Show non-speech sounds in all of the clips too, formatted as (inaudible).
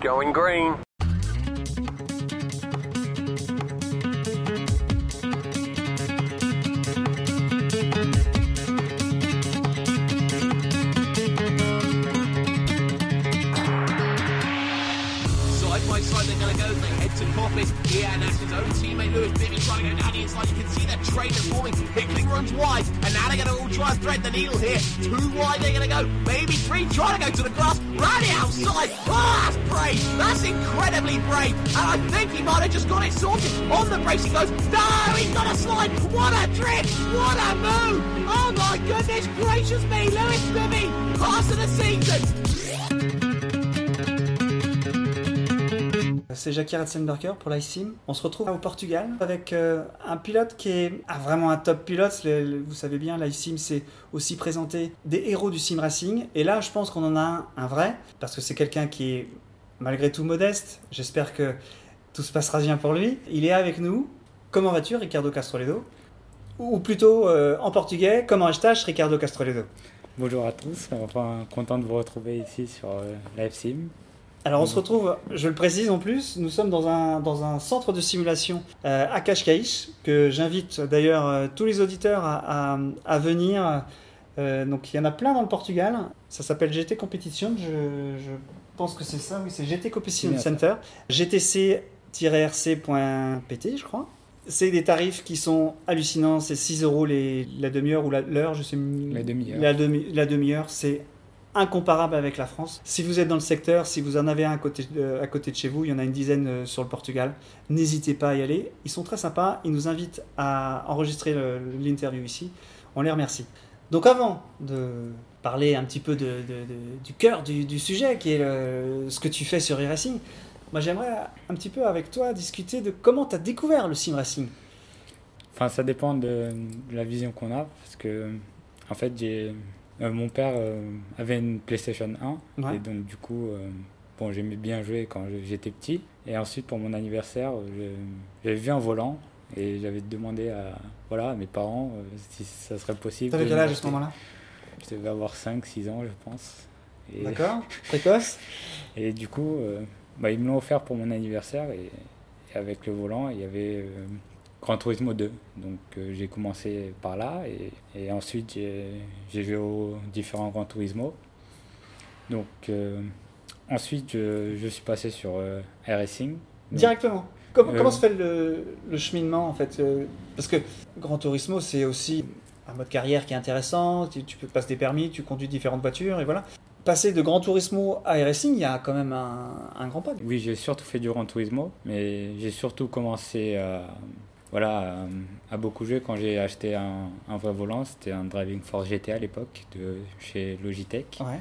Going green. Yeah, and that's his own teammate Lewis Bibby trying to go down inside. You can see their trainers forming. Hickling runs wide. And now they're going to all try and thread the needle here. Two wide they're going to go. Maybe three trying to go to the grass. Round outside. Oh, that's brave. That's incredibly brave. And I think he might have just got it sorted. On the brace he goes. No, he's got a slide. What a trick. What a move. Oh my goodness gracious me. Lewis Bibby. Pass of the season. C'est Jackie Ratzenberger pour l'ICIM. On se retrouve au Portugal avec euh, un pilote qui est ah, vraiment un top pilote. Vous savez bien, l'ICIM, c'est aussi présenter des héros du sim racing. Et là, je pense qu'on en a un, vrai, parce que c'est quelqu'un qui est malgré tout modeste. J'espère que tout se passera bien pour lui. Il est avec nous. Comment vas-tu, Ricardo Castroledo? Ou plutôt, euh, en portugais, comment tâche, Ricardo Castroledo? Bonjour à tous, enfin content de vous retrouver ici sur euh, la FSIM. Alors on se retrouve, je le précise en plus, nous sommes dans un, dans un centre de simulation euh, à Cascais, que j'invite d'ailleurs euh, tous les auditeurs à, à- à venir. Euh, donc il y en a plein dans le Portugal. Ça s'appelle GT Competition, je, je pense que c'est ça, oui, c'est GT Competition. Center. GTC-rc.pt, je crois. C'est des tarifs qui sont hallucinants, c'est 6 euros les- la demi-heure ou l'heure, je sais La demi-heure. La, demi, la demi-heure, c'est incomparable avec la France. Si vous êtes dans le secteur, si vous en avez un à côté, côté de chez vous, il y en a une dizaine euh, sur le Portugal, n'hésitez pas à y aller. Ils sont très sympas, ils nous invitent à enregistrer le- l'interview ici. On les remercie. Donc avant de parler un petit peu du cœur du, sujet, qui est ce que tu fais sur e-racing, moi j'aimerais un petit peu avec toi discuter de comment tu as découvert le sim racing. Enfin, ça dépend de la vision qu'on a, parce que en fait, j'ai euh, mon père euh, avait une PlayStation 1, Ouais. et donc du coup, euh, bon, j'aimais bien jouer quand j'étais petit. Et ensuite, pour mon anniversaire, j'avais vu un volant et j'avais demandé à, voilà, à mes parents si ça serait possible. T'avais de quel âge à ce moment-là? Je devais avoir 5-6 ans, je pense. Et- D'accord (laughs) Précoce? Et du coup, bah, ils me l'ont offert pour mon anniversaire et, et avec le volant, il y avait euh, Gran Turismo 2. Donc euh, j'ai commencé par là et, et ensuite j'ai joué aux différents Gran Turismo. Donc euh, ensuite je, je suis passé sur euh, iRacing. Donc, Directement. Comment, Euh, comment se fait le, le cheminement en fait Parce que Gran Turismo c'est aussi un mode carrière qui est intéressant, tu, tu peux passer des permis, tu conduis différentes voitures et voilà. Passer de Gran Turismo à racing, il y a quand même un, un grand pas. Oui, j'ai surtout fait du Gran Turismo, mais j'ai surtout commencé à, voilà, à, à beaucoup jouer quand j'ai acheté un, un vrai volant. C'était un Driving Force GT à l'époque de chez Logitech. Ouais.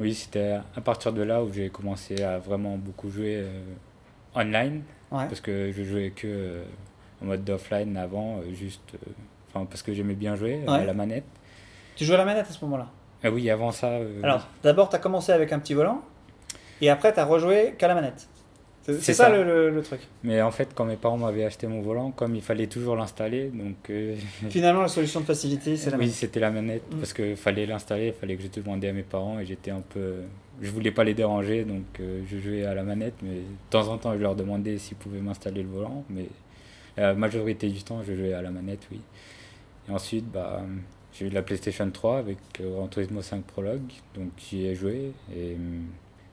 Oui, c'était à partir de là où j'ai commencé à vraiment beaucoup jouer euh, online, Ouais. parce que je jouais que euh, en mode offline avant, euh, juste, euh, enfin parce que j'aimais bien jouer euh, Ouais. à la manette. Tu joues à la manette à ce moment-là? Ah oui, avant ça. euh, Alors d'abord tu as commencé avec un petit volant et après tu as rejoué qu'à la manette. C'est ça, ça. le, le- le truc. Mais en fait, quand mes parents m'avaient acheté mon volant, comme il fallait toujours l'installer, donc euh, (laughs) Finalement la solution de facilité c'est la oui, manette. c'était la manette Mm. parce qu'il fallait l'installer, il fallait que je demandais à mes parents et j'étais un peu. Je voulais pas les déranger donc euh, je jouais à la manette, mais de temps en temps je leur demandais s'ils pouvaient m'installer le volant, mais la majorité du temps je jouais à la manette, oui. Et ensuite, bah, j'ai eu la PlayStation 3 avec euh, Gran Turismo 5 Prologue, donc j'y ai joué et,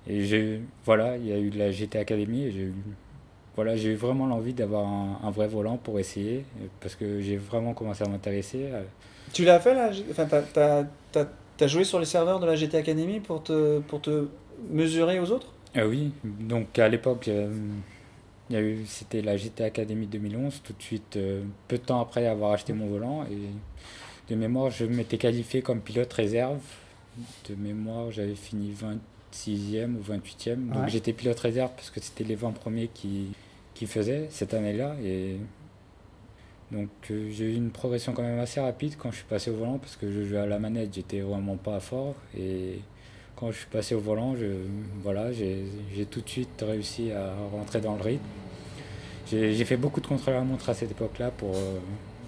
et j'ai. Voilà, il y a eu la GT Academy et j'ai eu. Voilà, j'ai eu vraiment l'envie d'avoir un, un vrai volant pour essayer parce que j'ai vraiment commencé à m'intéresser. à- Tu l'as fait là Enfin, t'as- t'as- t'as t'as joué sur les serveurs de la GT Academy pour te, pour te mesurer aux autres? Ah oui, donc à l'époque, euh, il y a eu, c'était la GT Academy 2011, tout de suite, euh, peu de temps après avoir acheté mon volant. Et de mémoire, je m'étais qualifié comme pilote réserve. De mémoire, j'avais fini 26e ou 28e. Donc Ouais. j'étais pilote réserve parce que c'était les 20 premiers qui, qui faisaient cette année-là. Et donc euh, j'ai eu une progression quand même assez rapide quand je suis passé au volant parce que je jouais à la manette, j'étais vraiment pas fort. Et quand je suis passé au volant, je, voilà, j'ai j'ai tout de suite réussi à rentrer dans le rythme. J'ai j'ai fait beaucoup de contrôles à la montre à cette époque-là pour. euh,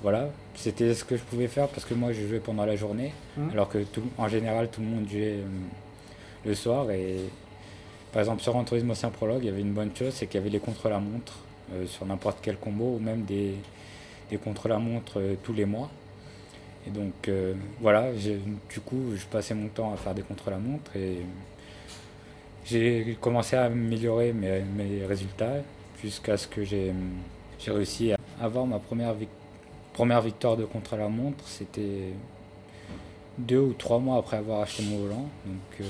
voilà, c'était ce que je pouvais faire parce que moi je jouais pendant la journée, Mhm. alors que tout, en général tout le monde jouait euh, le soir et Par exemple, sur un Turismo 5 Prologue, il y avait une bonne chose, c'est qu'il y avait les contre-la-montre euh, sur n'importe quel combo, ou même des, des contre-la-montre euh, tous les mois. Et donc, euh, voilà, du coup, je passais mon temps à faire des contre-la-montre et j'ai commencé à améliorer mes, mes résultats jusqu'à ce que j'ai j'ai réussi à avoir ma première, vic- première victoire de contre-la-montre. C'était deux ou trois mois après avoir acheté mon volant. Donc, euh,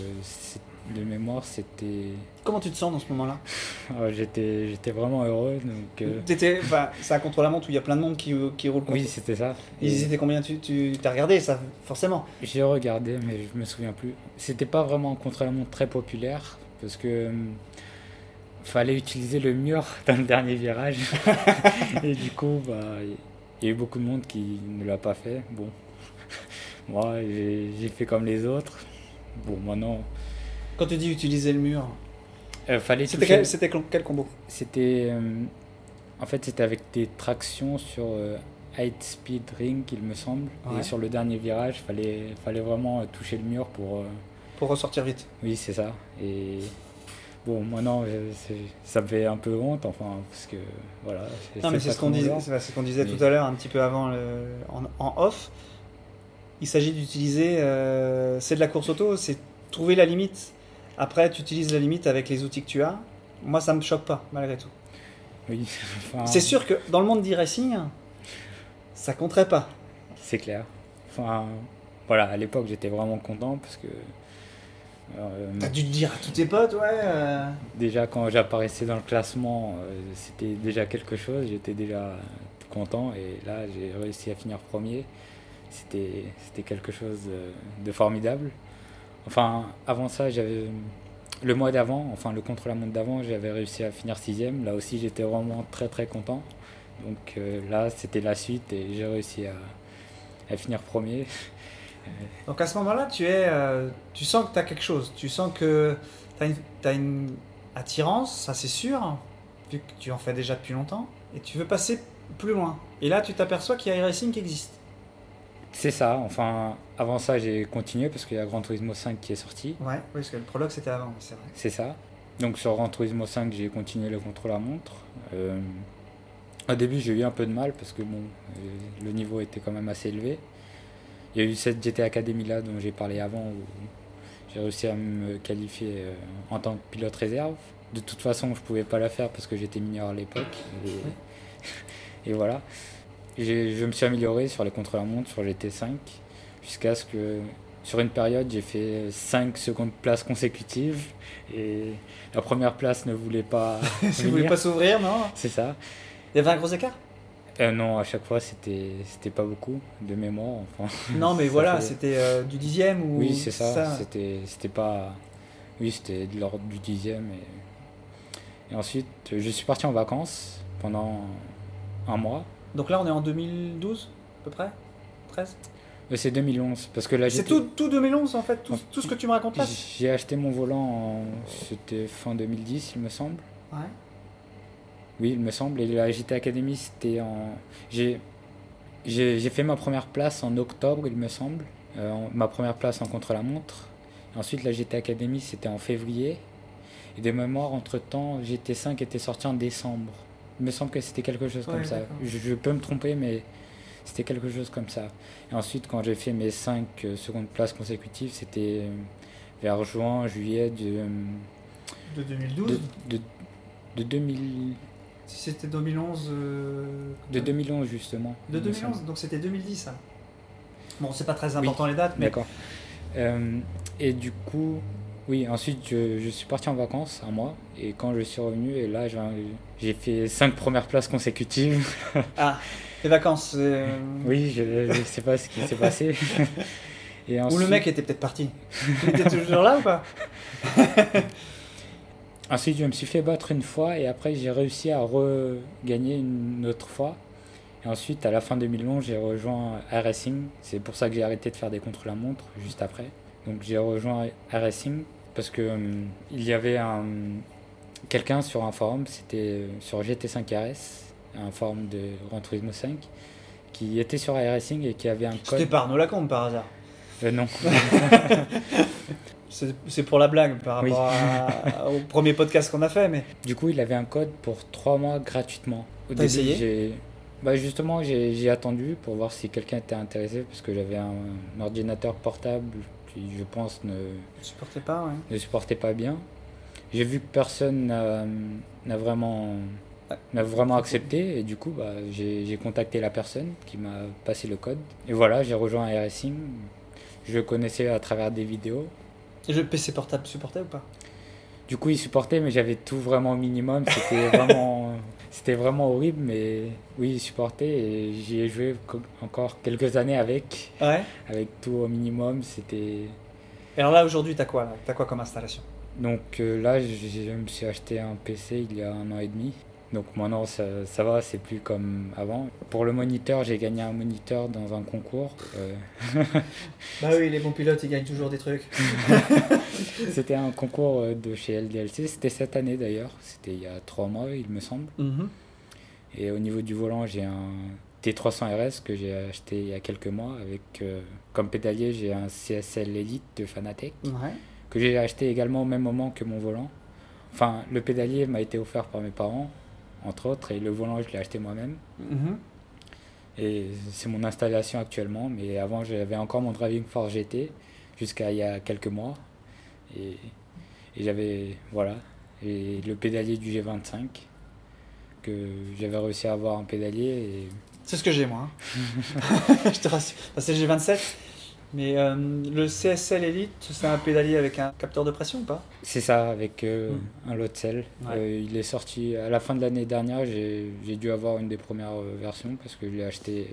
de mémoire, c'était. Comment tu te sens dans ce moment-là? (laughs) Ah, J'étais j'étais vraiment heureux. Donc, euh, T'étais- à contre-la-montre où il y a plein de monde qui, qui roule contre. oui, c'était ça. Ils étaient combien Tu, tu as regardé ça, forcément? J'ai regardé, mais je me souviens plus. C'était pas vraiment un contre-la-montre très populaire parce que hum, fallait utiliser le mur (laughs) dans le dernier virage. (laughs) Et du coup, bah, il y a eu beaucoup de monde qui ne l'a pas fait. Bon, moi, j'ai fait comme les autres. Bon, maintenant, Quand tu dis utiliser le mur, euh, fallait c'était quel, c'était quel- quel combo? C'était. euh, en fait, c'était avec des tractions sur euh, High Speed Ring, il me semble. Ouais. Et sur le dernier virage, fallait, fallait vraiment euh, toucher le mur pour. pour ressortir vite oui, c'est ça. Et. Bon, maintenant, ça me fait un peu honte, enfin, parce que. Voilà. Non, mais c'est ce qu'on disait, ce qu'on disait tout à l'heure, un petit peu avant, le- en, en off. Il s'agit d'utiliser. euh, c'est de la course auto, c'est trouver la limite. Après, tu utilises la limite avec les outils que tu as. Moi, ça me choque pas, malgré tout. Oui, (laughs) enfin, C'est sûr que dans le monde d'e-racing, ça compterait pas. C'est clair. Enfin, voilà, à l'époque, j'étais vraiment content parce que. euh, T'as dû te dire à tous tes potes, ouais. euh, Déjà, quand j'apparaissais dans le classement, euh, c'était déjà quelque chose. J'étais déjà content. Et là, j'ai réussi à finir premier. C'était c'était quelque chose de, formidable. Enfin, avant ça, j'avais. Le mois d'avant, enfin le contre-la-montre d'avant, j'avais réussi à finir sixième. Là aussi, j'étais vraiment très très content. Donc euh, là, c'était la suite et j'ai réussi à, à finir premier. (laughs) Donc à ce moment-là, tu es, euh, tu sens que tu as quelque chose. Tu sens que tu as, une attirance, ça c'est sûr, vu que tu en fais déjà depuis longtemps, et tu veux passer plus loin. Et là, tu t'aperçois qu'il y a iRacing qui existe. C'est ça. Enfin, avant ça, j'ai continué parce qu'il y a Gran Turismo 5 qui est sorti. Ouais, oui, parce que le prologue c'était avant, c'est vrai. C'est ça. Donc sur Gran Turismo 5, j'ai continué le contre-la-montre. Euh, au début, j'ai eu un peu de mal parce que bon, euh, le niveau était quand même assez élevé. Il y a eu cette GT Academy là dont j'ai parlé avant où j'ai réussi à me qualifier euh, en tant que pilote réserve. De toute façon, je pouvais pas la faire parce que j'étais mineur à l'époque. Et, (laughs) et voilà. Je me suis amélioré sur les contre-la-montre, sur GT5, jusqu'à ce que sur une période, j'ai fait 5 secondes places consécutives et la première place ne voulait pas. (laughs) Voulez venir. pas s'ouvrir, non C'est ça. Il y avait un gros écart? Euh, non, à chaque fois, c'était c'était pas beaucoup de mémoire. Enfin, Non, (laughs) mais voilà, fait- c'était euh, du dixième ou. oui, c'est ça. C'était c'était pas. Oui, c'était de l'ordre du dixième. Et... et ensuite, je suis parti en vacances pendant un mois. Donc là, on est en 2012, à peu près 13 Euh, C'est 2011 parce que là, C'est tout, tout 2011 en fait, tout, tout ce que tu me racontes là J'ai acheté mon volant, en... c'était fin 2010, il me semble. Ouais. Oui, il me semble. Et la JT Academy, c'était en. J'ai fait ma première place en octobre, il me semble. Euh, ma première place en contre-la-montre. Ensuite, la GT Academy, c'était en février. Et de mémoire, entre-temps, GT5 était sorti en décembre. Il me semble que c'était quelque chose Ouais, comme ça. Je, je peux me tromper, mais c'était quelque chose comme ça. Et ensuite, quand j'ai fait mes 5 secondes places consécutives, c'était euh, vers juin, juillet de, euh, De 2012 de, de, de 2000, Si c'était 2011. euh, de 2011, justement. De il me semble. 2011, donc c'était 2010 ça. Bon, c'est pas très important les dates, mais. D'accord. Euh, et du coup, oui, ensuite je, je suis parti en vacances un mois. Et quand je suis revenu, et là j'ai- j'ai fait cinq premières places consécutives. (laughs) Ah, les vacances. euh, oui, je ne sais pas ce qui s'est passé. (laughs) et Ou le mec était peut-être parti. Il était toujours là ou pas (laughs) ensuite, je me suis fait battre une fois et après j'ai réussi à regagner une autre fois. Et ensuite, à la fin 2011, j'ai rejoint iRacing. C'est pour ça que j'ai arrêté de faire des contre-la-montre juste après. Donc j'ai rejoint iRacing parce que hum, il y avait un quelqu'un sur un forum, c'était euh, sur GT5RS, un forum de Gran Turismo 5, qui était sur iRacing et qui avait un C'était code. pas Arnaud Lacombe par hasard. Euh, non. (laughs) C'est pour la blague par Oui. rapport à- au premier podcast qu'on a fait, mais Du coup, il avait un code pour 3 mois gratuitement. Au T'as essayé? bah justement, j'ai attendu pour voir si quelqu'un était intéressé parce que j'avais un, un ordinateur portable qui, je pense, ne, je supportais pas. Ouais. ne supportait pas bien. J'ai vu que personne n'a vraiment, vraiment accepté et du coup, bah, j'ai contacté la personne qui m'a passé le code. Et voilà, j'ai rejoint iRacing. Je le connaissais à travers des vidéos. Et le PC portable supportait ou pas? Du coup, il supportait, mais j'avais tout vraiment au minimum. C'était (laughs) vraiment, c'était vraiment horrible, mais oui, il supportait et j'y ai joué co- encore quelques années avec, Ouais. avec tout au minimum. C'était Et alors là, aujourd'hui, t'as quoi là? T'as quoi comme installation? Donc euh, là, je me suis acheté un PC il y a un an et demi. Donc maintenant, ça, ça va, c'est plus comme avant. Pour le moniteur, j'ai gagné un moniteur dans un concours. Euh, Bah oui, les bons pilotes, ils gagnent toujours des trucs. (laughs) c'était un concours euh, de chez LDLC. C'était cette année d'ailleurs. C'était il y a trois mois, il me semble. Mhm. Et au niveau du volant, j'ai un T300 RS que j'ai acheté il y a quelques mois. Avec euh, comme pédalier, j'ai un CSL Elite de Fanatec Ouais. Que j'ai acheté également au même moment que mon volant. Enfin, le pédalier m'a été offert par mes parents, entre autres, et le volant, je l'ai acheté moi-même. Mhm. Et c'est mon installation actuellement. Mais avant, j'avais encore mon Driving Force GT jusqu'à il y a quelques mois. Et, et j'avais, voilà, et le pédalier du G25 que j'avais réussi à avoir un pédalier et C'est ce que j'ai moi. hein. (laughs) (laughs) je te rassure. Enfin, c'est le G27. Mais euh, le CSL Elite, c'est un pédalier avec un capteur de pression ou pas? C'est ça, avec euh, Mm. un lot de sel. Ouais. Euh, il est sorti à la fin de l'année dernière. J'ai dû avoir une des premières versions parce que je l'ai acheté.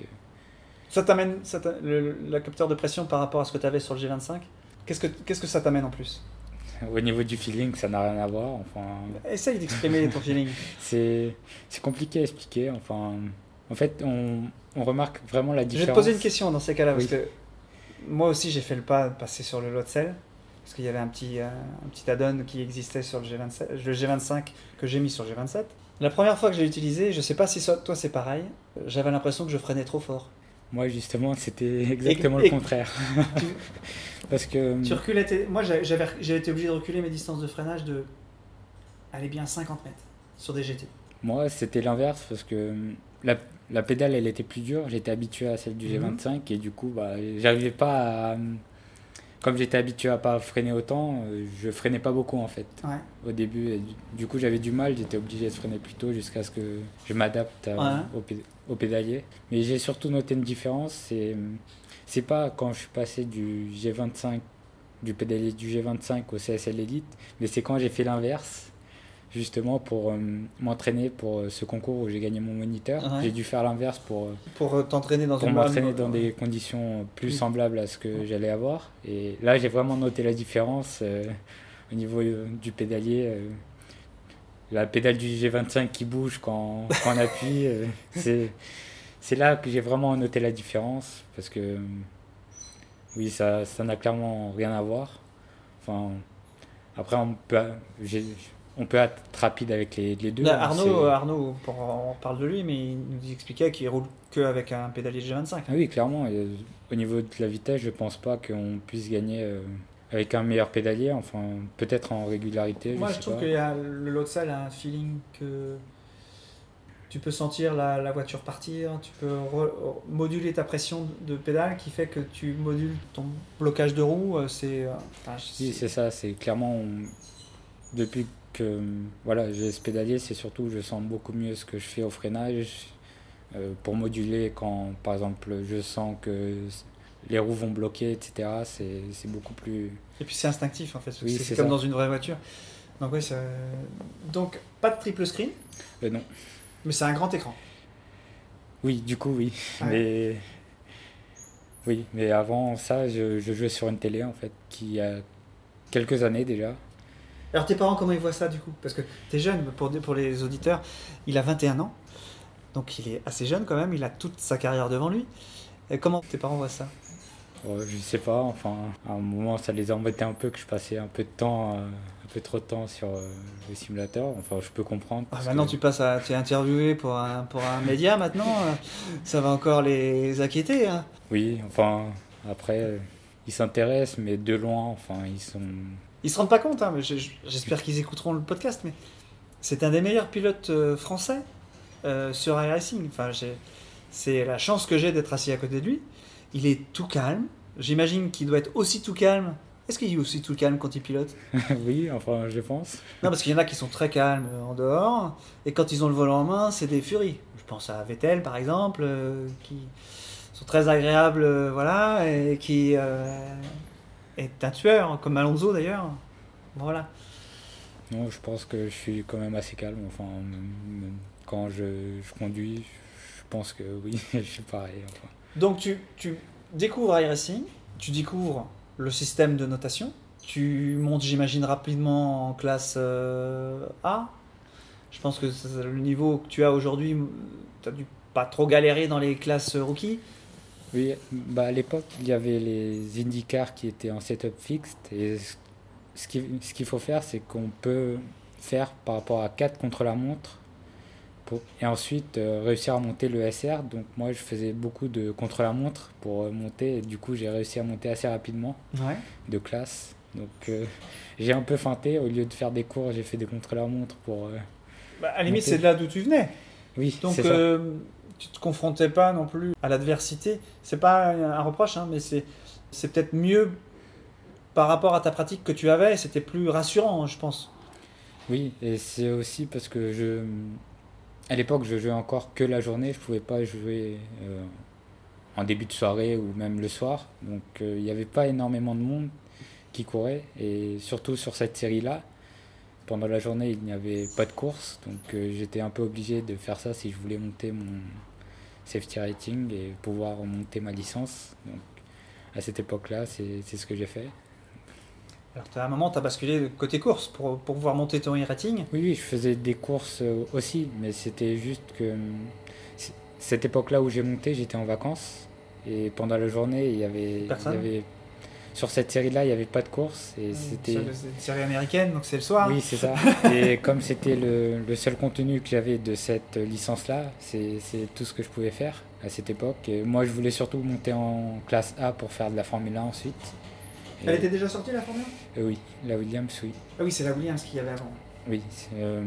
Ça t'amène le, le capteur de pression par rapport à ce que tu avais sur le G25 Qu'est-ce que, qu'est-ce que ça t'amène en plus? (laughs) Au niveau du feeling, ça n'a rien à voir. Enfin, Essaye d'exprimer ton (laughs) feeling. c'est compliqué à expliquer. Enfin, en fait, on, on remarque vraiment la Je vais différence. te poser une question dans ces cas-là, parce Oui. que moi aussi j'ai fait le pas de passer sur le lot de sel, parce qu'il y avait un petit, euh, un petit add-on qui existait sur le, G27, le G25 que j'ai mis sur le G27. La première fois que je l'ai utilisé, je sais pas si toi c'est pareil, euh, j'avais l'impression que je freinais trop fort. Moi, justement, c'était exactement et- le contraire. (laughs) parce que Tu reculais, tes- moi j'avais, j'avais- j'ai été obligé de reculer mes distances de freinage de, allez bien 50 mètres sur des GT. Moi, c'était l'inverse parce que la, la pédale, elle était plus dure. J'étais habitué à celle du Mhm. G25 et du coup, bah, j'arrivais pas à. Comme j'étais habitué à pas freiner autant, euh, je freinais pas beaucoup en fait Ouais. au début. Et du, coup, j'avais du mal. J'étais obligé de freiner plus tôt jusqu'à ce que je m'adapte Ouais. au, pé- au pédalier. Mais j'ai surtout noté une différence. C'est c'est pas quand je suis passé du G25 du pédalier du G25 au CSL Elite, mais c'est quand j'ai fait l'inverse justement pour euh, m'entraîner pour euh, ce concours où j'ai gagné mon moniteur. Ouais. J'ai dû faire l'inverse pour, euh, Pour t'entraîner dans pour m'entraîner dans des conditions plus semblables à ce que j'allais avoir. Et là, j'ai vraiment noté la différence au niveau du pédalier. la pédale du G25 qui bouge quand, quand on appuie, (laughs) c'est c'est là que j'ai vraiment noté la différence parce que oui, ça ça n'a clairement rien à voir. Enfin, après, on peut, j'ai- on peut être rapide avec les, les deux. Là, hein, Arnaud, euh, Arnaud pour, on parle de lui, mais il nous expliquait qu'il roule que avec un pédalier G25. Ah oui, clairement. et, euh, au niveau de la vitesse, je pense pas qu'on puisse gagner euh, avec un meilleur pédalier. Enfin, peut-être en régularité. Moi, je, trouve que a- le lot de salle a un feeling que tu peux sentir la, la voiture partir, tu peux re- moduler ta pression de pédale qui fait que tu modules ton blocage de roue. C'est enfin, Oui, c'est- c'est ça. C'est clairement on- depuis que voilà, j'ai ce pédalier, c'est surtout que je sens beaucoup mieux ce que je fais au freinage euh, pour moduler quand, par exemple, je sens que les roues vont bloquer, etc. C'est beaucoup plus. Et puis c'est instinctif en fait, Oui, c'est comme ça. dans une vraie voiture. Donc, ouais, ça- Donc pas de triple screen, Euh, non. mais c'est un grand écran. Oui, du coup, oui. Ouais. Mais oui, mais avant ça, je, je jouais sur une télé en fait, qui a quelques années déjà. Alors tes parents, comment ils voient ça du coup? Parce que t'es jeune, pour, pour les auditeurs, il a 21 ans, donc il est assez jeune quand même, il a toute sa carrière devant lui. Et comment tes parents voient ça? Euh, je sais pas, enfin, à un moment, ça les embêtait un peu que je passais un peu de temps, euh, un peu trop de temps sur euh, le simulateur. Enfin, je peux comprendre. Ah, Maintenant que- tu passes à... Tu es interviewé pour un, pour un média maintenant, euh, ça va encore les inquiéter. hein. Oui, enfin, après, ils s'intéressent, mais de loin, enfin, ils sont. Ils se rendent pas compte, hein, mais je- je- j'espère qu'ils écouteront le podcast, mais c'est un des meilleurs pilotes euh, français euh, sur iRacing. Enfin, c'est la chance que j'ai d'être assis à côté de lui. Il est tout calme. J'imagine qu'il doit être aussi tout calme. Est-ce qu'il est aussi tout calme quand il pilote? (laughs) Oui, enfin, je pense. Non, parce qu'il y en a qui sont très calmes en dehors, et quand ils ont le volant en main, c'est des furies. Je pense à Vettel, par exemple, euh, qui sont très agréables, euh, voilà, et qui est un tueur, comme Alonso d'ailleurs. Voilà. Non, je pense que je suis quand même assez calme. Enfin, quand je, je conduis, je pense que oui, (laughs) je suis pareil. enfin. Donc tu, tu découvres iRacing, tu découvres le système de notation, tu montes, j'imagine, rapidement en classe euh, A. Je pense que le niveau que tu as aujourd'hui, tu as dû pas trop galérer dans les classes rookies. Oui, bah à l'époque, il y avait les IndyCars qui étaient en setup fixe. Et ce- ce qui- ce qu'il faut faire, c'est qu'on peut faire par rapport à 4 contre la montre. Pour, et ensuite euh, réussir à monter le SR. Donc moi, je faisais beaucoup de contre la montre pour euh, monter. Et du coup, j'ai réussi à monter assez rapidement Ouais. de classe. Donc euh, j'ai un peu feinté. Au lieu de faire des cours, j'ai fait des contre la montre pour. euh, Bah, à la limite, c'est de là d'où tu venais. Oui, Donc, c'est ça. euh, tu te confrontais pas non plus à l'adversité. C'est pas un reproche, hein, mais c'est c'est peut-être mieux par rapport à ta pratique que tu avais. C'était plus rassurant, je pense. Oui, et c'est aussi parce que je. À l'époque, je jouais encore que la journée, je pouvais pas jouer euh, en début de soirée ou même le soir. Donc euh, il n'y avait pas énormément de monde qui courait. Et surtout sur cette série-là, pendant la journée, il n'y avait pas de course. Donc euh, j'étais un peu obligé de faire ça si je voulais monter mon safety rating et pouvoir monter ma licence. Donc à cette époque-là, c'est ce que j'ai fait. Alors, à un moment, tu as basculé côté course pour, pour pouvoir monter ton e-rating? Oui, oui, je faisais des courses euh, aussi, mais c'était juste que cette époque-là où j'ai monté, j'étais en vacances et pendant la journée, il y avait, Personne il y avait sur cette série-là, il n'y avait pas de course et c'était C'est une série américaine, donc c'est le soir. oui, c'est ça. (laughs) Et comme c'était le, le seul contenu que j'avais de cette licence-là, c'est c'est tout ce que je pouvais faire à cette époque. Et moi, je voulais surtout monter en classe A pour faire de la Formule 1 ensuite. Et- Elle était déjà sortie la Formule euh, oui, la Williams, oui. Ah oui, c'est la Williams qu'il y avait avant. Oui, euh,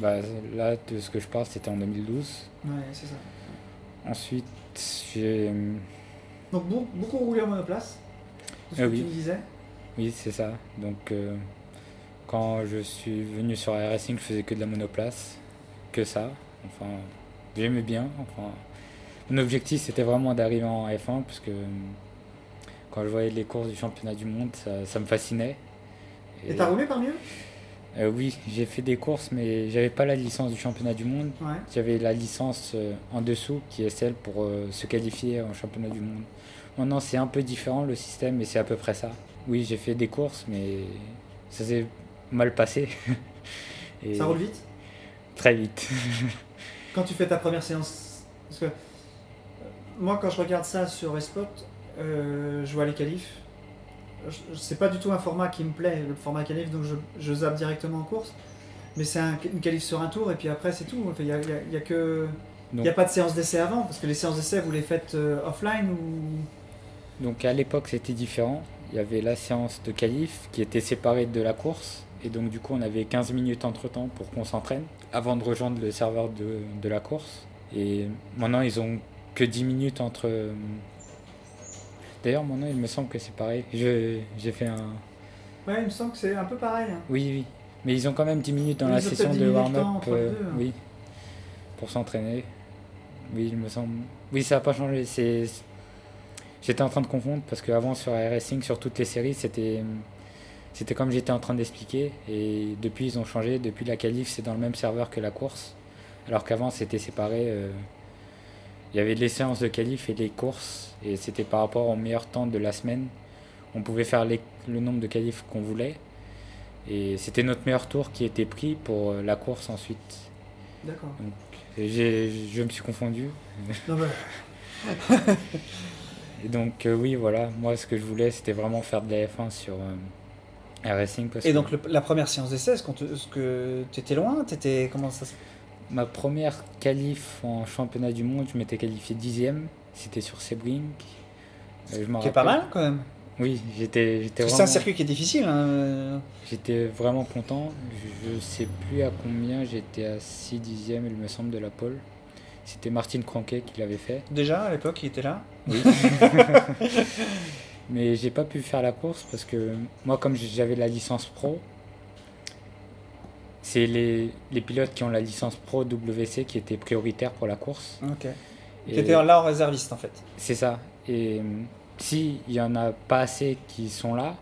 bah, là, de ce que je parle, c'était en 2012. Ouais, c'est ça. Ensuite, j'ai. Donc, beau- beaucoup roulé en monoplace. C'est ce Ah que oui. tu me disais. Oui, c'est ça. Donc, euh, quand je suis venu sur iRacing, je faisais que de la monoplace. Que ça. Enfin, j'aimais bien. Enfin, mon objectif, c'était vraiment d'arriver en F1 parce que quand je voyais les courses du championnat du monde, ça, ça me fascinait. Et t'as roulé parmi eux? Euh, oui, j'ai fait des courses, mais j'avais pas la licence du championnat du monde. Ouais. J'avais la licence euh, en dessous qui est celle pour euh, se qualifier en championnat du monde. Maintenant, c'est un peu différent le système, mais c'est à peu près ça. Oui, j'ai fait des courses, mais ça s'est mal passé. (laughs) Et Ça roule vite? Très vite. (laughs) Quand tu fais ta première séance, parce que moi quand je regarde ça sur Espot, je vois les qualifs. C'est pas du tout un format qui me plaît, le format qualif, donc je, je zappe directement en course. Mais c'est un- une qualif sur un tour et puis après c'est tout. Il n'y a, y a- y a que. Il Donc- n'y a pas de séance d'essai avant, parce que les séances d'essai vous les faites euh, offline ou? Donc à l'époque, c'était différent. Il y avait la séance de qualif qui était séparée de la course. Et donc du coup, on avait 15 minutes entre temps pour qu'on s'entraîne avant de rejoindre le serveur de, de la course. Et maintenant, ils ont que 10 minutes entre... D'ailleurs, maintenant, il me semble que c'est pareil. J'ai fait un... Ouais, il me semble que c'est un peu pareil. hein. Oui, oui. Mais ils ont quand même 10 minutes dans la session peut-être 10 de warm-up. euh, hein. oui. Pour s'entraîner. Oui, il me semble. Oui, ça n'a pas changé. C'est... J'étais en train de confondre parce qu'avant sur iRacing, sur toutes les séries, c'était... C'était comme j'étais en train d'expliquer. Et depuis, ils ont changé. Depuis la qualif, c'est dans le même serveur que la course. Alors qu'avant, c'était séparé. euh, Il y avait les séances de qualif et les courses. Et c'était par rapport au meilleur temps de la semaine. On pouvait faire les- le nombre de qualifs qu'on voulait. Et c'était notre meilleur tour qui était pris pour euh, la course ensuite. D'accord. Je me suis confondu. Non, bah, (laughs) Et donc euh, oui, voilà, moi ce que je voulais c'était vraiment faire de la F1 sur euh, iRacing. Parce Et que donc le- la première séance d'essai, est-ce te- est-ce que tu étais loin? T'étais comment ça se ma première qualif en championnat du monde, je m'étais qualifié dixième. C'était sur Sebring. Je m'en Qui est pas mal quand même. Oui, j'étais vraiment, C'est un circuit qui est difficile. hein. j'étais vraiment content. Je, je sais plus à combien, j'étais à 6 dixièmes, il me semble, de la pole. C'était Martin Cranquet qui l'avait fait. Déjà à l'époque, il était là. Oui. (laughs) Mais j'ai pas pu faire la course parce que moi, comme j'avais la licence pro, c'est les, les pilotes qui ont la licence pro WC qui étaient prioritaires pour la course. Ok. Étais là en réserviste en fait. C'est ça. Et s'il y en a pas assez qui sont là,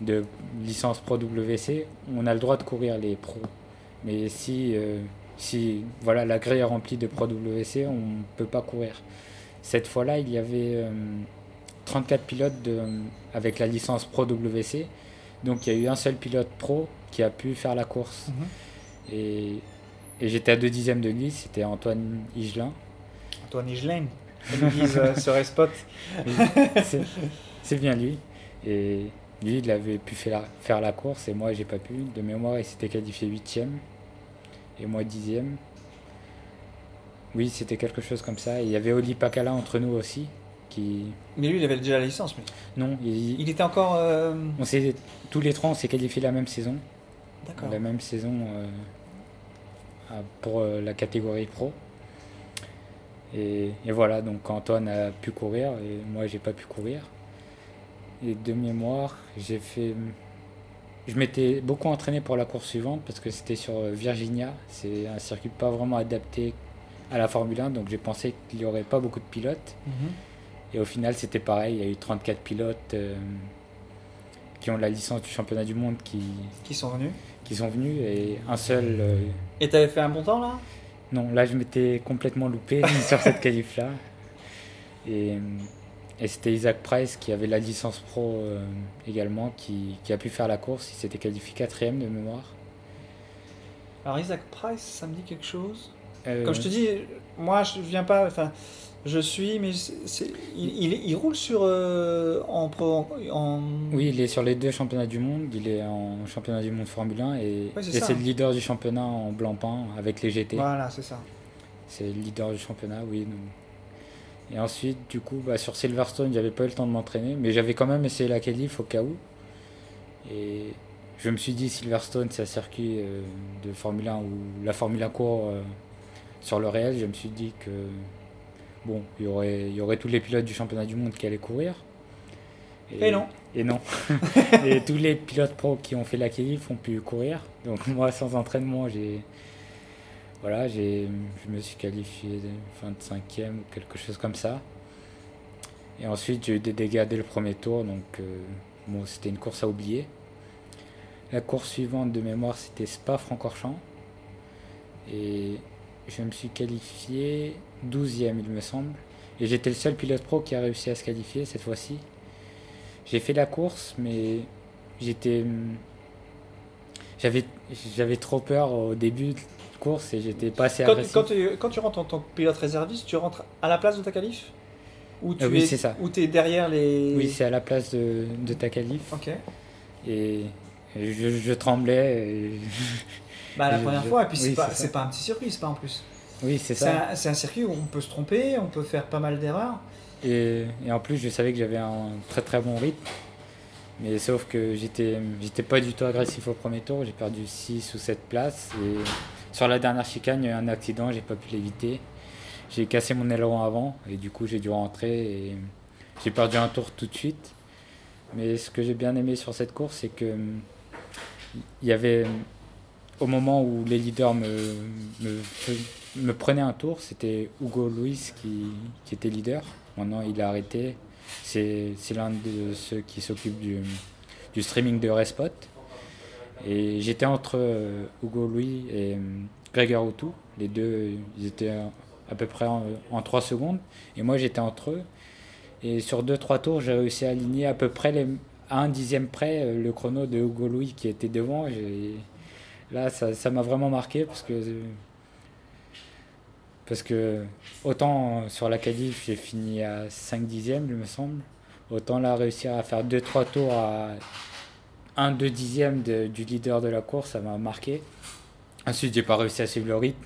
de licence pro WC, on a le droit de courir les pros. Mais si, euh, si voilà, la grille est remplie de pro WC, on ne peut pas courir. Cette fois-là, il y avait euh, 34 pilotes de, avec la licence pro WC. Donc il y a eu un seul pilote pro qui a pu faire la course. Mhm. Et, et j'étais à deux dixièmes de lui, c'était Antoine Higelin. Antoine Higelin, comme ils disent euh, sur Espot. (laughs) c'est bien lui. Et lui, il avait pu faire la, faire la course et moi, j'ai pas pu. De mémoire, il s'était qualifié huitième et moi dixième. Oui, c'était quelque chose comme ça. Et il y avait Oli Pakala entre nous aussi. Qui... Mais lui, il avait déjà la licence. Mais... Non, il- Il était encore. euh, on tous les trois, on s'est qualifiés la même saison. La même saison euh, pour euh, la catégorie pro. Et, et voilà, donc Antoine a pu courir et moi j'ai pas pu courir. Et de mémoire, j'ai fait. Je m'étais beaucoup entraîné pour la course suivante parce que c'était sur euh, Virginia. C'est un circuit pas vraiment adapté à la Formule 1, donc j'ai pensé qu'il n'y aurait pas beaucoup de pilotes. Mhm. Et au final, c'était pareil. Il y a eu 34 pilotes euh, qui ont la licence du championnat du monde qui, Qui sont venus. Qui sont venus et un seul. euh, Et t'avais fait un bon temps là? Non, là je m'étais complètement loupé (laughs) sur cette qualif là. Et, euh, et c'était Isaac Price qui avait la licence pro euh, également qui, qui a pu faire la course. Il s'était qualifié quatrième de mémoire. Alors Isaac Price, ça me dit quelque chose? Euh, Comme je te dis, moi je viens pas. Enfin, je suis, mais c'est- il, il, il roule sur euh, en pro. En, Oui, il est sur les deux championnats du monde. Il est en championnat du monde Formule 1 et, Ouais, c'est et ça. c'est le leader du championnat en blanc-pain avec les GT. Voilà, c'est ça. C'est le leader du championnat, oui. donc. Et ensuite, du coup, bah, sur Silverstone, j'avais pas eu le temps de m'entraîner, mais j'avais quand même essayé la qualif au cas où. Et je me suis dit, Silverstone, c'est un circuit euh, de Formule 1 où la Formule 1 court euh, sur le réel. Je me suis dit que, bon, il y aurait, il y aurait tous les pilotes du championnat du monde qui allaient courir. Et non. Et non. (laughs) et tous les pilotes pro qui ont fait la qualif ont pu courir. Donc moi, sans entraînement, j'ai voilà, j'ai, je me suis qualifié 25e ou quelque chose comme ça. Et ensuite, j'ai eu des dégâts dès le premier tour, donc euh, bon, c'était une course à oublier. La course suivante de mémoire, c'était Spa-Francorchamps. Et je me suis qualifié 12e, il me semble. Et j'étais le seul pilote pro qui a réussi à se qualifier cette fois-ci. J'ai fait la course, mais j'étais. J'avais, j'avais trop peur au début de course et j'étais pas assez Quand, agressif. quand tu, quand tu rentres en tant que pilote réserviste, tu rentres à la place de ta qualif? Ou tu Ah oui, es, c'est ça. Ou tu es derrière les. Oui, c'est à la place de, de ta qualif. Ok. Et je, je tremblais. et- (laughs) Bah, la Je- première je- fois, et puis oui, c'est pas, pas un petit circuit, c'est pas en plus. Oui, c'est ça. c'est un circuit où on peut se tromper, on peut faire pas mal d'erreurs. Et, et en plus, je savais que j'avais un très très bon rythme. Mais sauf que j'étais j'étais pas du tout agressif au premier tour. J'ai perdu 6 ou 7 places. Et sur la dernière chicane, il y a eu un accident. J'ai pas pu l'éviter. J'ai cassé mon aileron avant. Et du coup, j'ai dû rentrer. Et j'ai perdu un tour tout de suite. Mais ce que j'ai bien aimé sur cette course, c'est que hum, il y avait au moment où les leaders me, prenaient un tour, c'était Hugo Luis qui, était leader. Maintenant, il a arrêté. C'est l'un de ceux qui s'occupe du, streaming de Respot. Et j'étais entre euh, Hugo Louis et euh, Gregor Outou. Les deux, ils étaient à peu près en, en 3 secondes. Et moi, j'étais entre eux. Et sur 2-3 tours, j'ai réussi à aligner à peu près à un dixième près euh, le chrono de Hugo Louis qui était devant. Là, ça m'a vraiment marqué parce que parce que autant sur la qualif, j'ai fini à 5 dixièmes, il me semble. Autant là, réussir à faire 2-3 tours à 1-2 dixièmes de- du leader de la course, ça m'a marqué. Ensuite, j'ai pas réussi à suivre le rythme.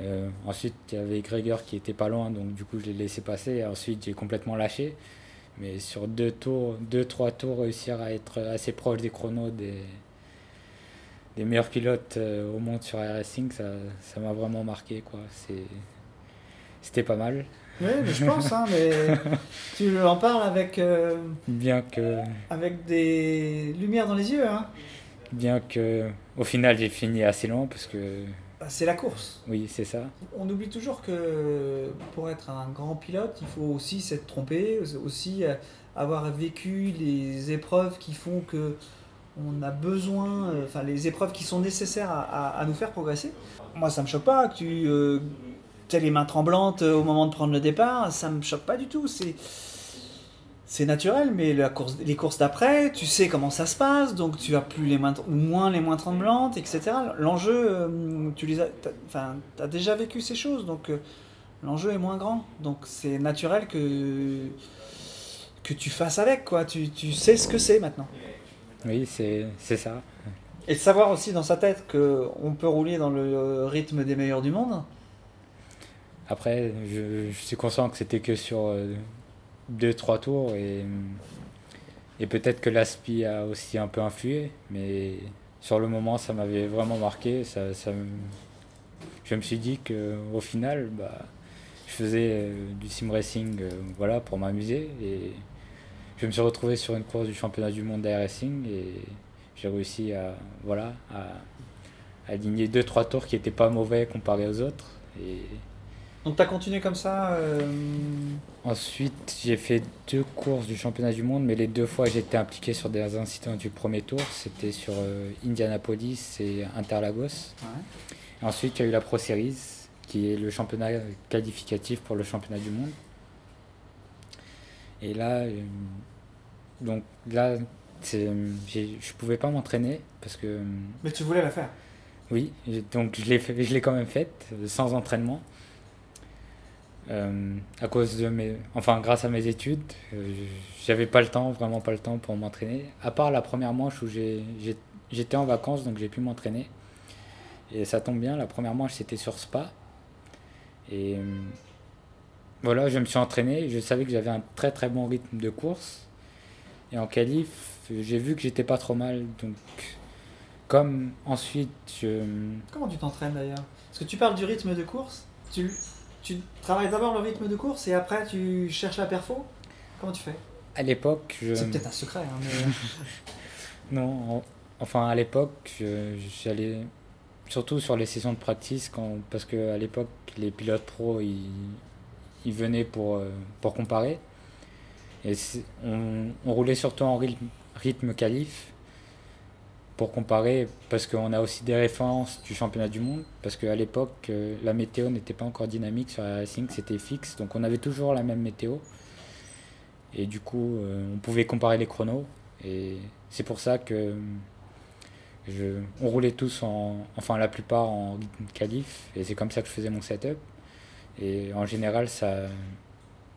Euh, ensuite, il y avait Gregor qui était pas loin, donc du coup, je l'ai laissé passer. Et ensuite, j'ai complètement lâché. Mais sur deux tours, deux, trois tours, réussir à être assez proche des chronos des meilleurs pilotes euh, au monde sur Air Racing, ça, ça m'a vraiment marqué. Quoi. C'était pas mal. Oui, mais je pense, hein, mais (laughs) tu en parles avec, euh, Bien que, avec des lumières dans les yeux. Hein. bien que, au final, j'ai fini assez loin parce que, Bah, C'est la course. oui, c'est ça. On oublie toujours que pour être un grand pilote, il faut aussi s'être trompé, aussi avoir vécu les épreuves qui font que on a besoin, euh, enfin les épreuves qui sont nécessaires à, nous faire progresser. Moi, ça me choque pas que tu euh, aies les mains tremblantes euh, au moment de prendre le départ, ça me choque pas du tout. C'est c'est naturel, mais la course, les courses d'après, tu sais comment ça se passe, donc tu as plus les mains, moins les mains tremblantes, etc. L'enjeu, euh, tu les as, enfin, déjà vécu ces choses, donc l'enjeu est moins grand. Donc c'est naturel que que tu fasses avec, quoi. Tu, tu sais ce que c'est maintenant. Oui, c'est, ça. Et de savoir aussi dans sa tête que on peut rouler dans le rythme des meilleurs du monde. Après, je, je suis conscient que c'était que sur euh, deux, trois tours et, et peut-être que l'aspi a aussi un peu influé, mais sur le moment, ça m'avait vraiment marqué. Ça, je me suis dit que au final, bah, je faisais euh, du sim racing euh, voilà, pour m'amuser et je me suis retrouvé sur une course du championnat du monde d'air racing et j'ai réussi à, voilà, à, aligner deux, trois tours qui n'étaient pas mauvais comparés aux autres. Et, Donc tu as continué comme ça. euh, Ensuite, j'ai fait deux courses du championnat du monde, mais les deux fois j'étais impliqué sur des incidents du premier tour. C'était sur euh, Indianapolis et Interlagos. Et ensuite, il y a eu la Pro Series, qui est le championnat qualificatif pour le championnat du monde. Et là, euh, donc là, j'ai- je pouvais pas m'entraîner parce que Mais tu voulais la faire. oui, donc je l'ai fait- je l'ai quand même faite euh, sans entraînement. Euh, à cause de mes, enfin grâce à mes études, euh, j'avais pas le temps, vraiment pas le temps pour m'entraîner. À part la première manche où j'étais en vacances, donc j'ai pu m'entraîner. Et ça tombe bien, la première manche c'était sur Spa. Et euh, voilà, je me suis entraîné. Je savais que j'avais un très très bon rythme de course. Et en qualif, j'ai vu que j'étais pas trop mal. Donc, comme ensuite je, Comment tu t'entraînes d'ailleurs? Parce que tu parles du rythme de course. Tu, tu travailles d'abord le rythme de course et après tu cherches la perfo? Comment tu fais? À l'époque, je, C'est peut-être un secret. hein, mais... (laughs) non, en- enfin à l'époque, je- j'allais surtout sur les sessions de practice quand, parce que à l'époque les pilotes pro ils, ils venaient pour euh, pour comparer. Et on roulait surtout en rythme, rythme qualif pour comparer parce qu'on a aussi des références du championnat du monde parce qu'à l'époque euh, la météo n'était pas encore dynamique sur la racing c'était fixe donc on avait toujours la même météo. Et du coup euh, on pouvait comparer les chronos et c'est pour ça que je, on roulait tous en enfin la plupart en rythme qualif et c'est comme ça que je faisais mon setup et en général ça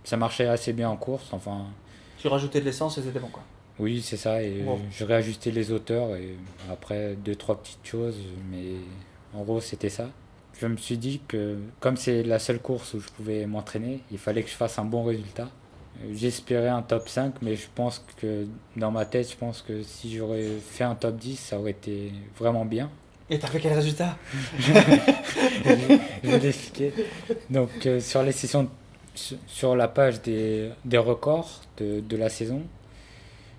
ça marchait assez bien en course enfin tu rajoutais de l'essence et c'était bon quoi. oui, c'est ça. Et je réajustais les hauteurs et après deux, trois petites choses. Mais en gros, c'était ça. Je me suis dit que comme c'est la seule course où je pouvais m'entraîner, il fallait que je fasse un bon résultat. J'espérais un top 5, mais je pense que dans ma tête, je pense que si j'aurais fait un top 10, ça aurait été vraiment bien. Et t'as fait quel résultat je vais l'expliquer. Donc, euh, sur les sessions, sur- la page des, des records de, de la saison,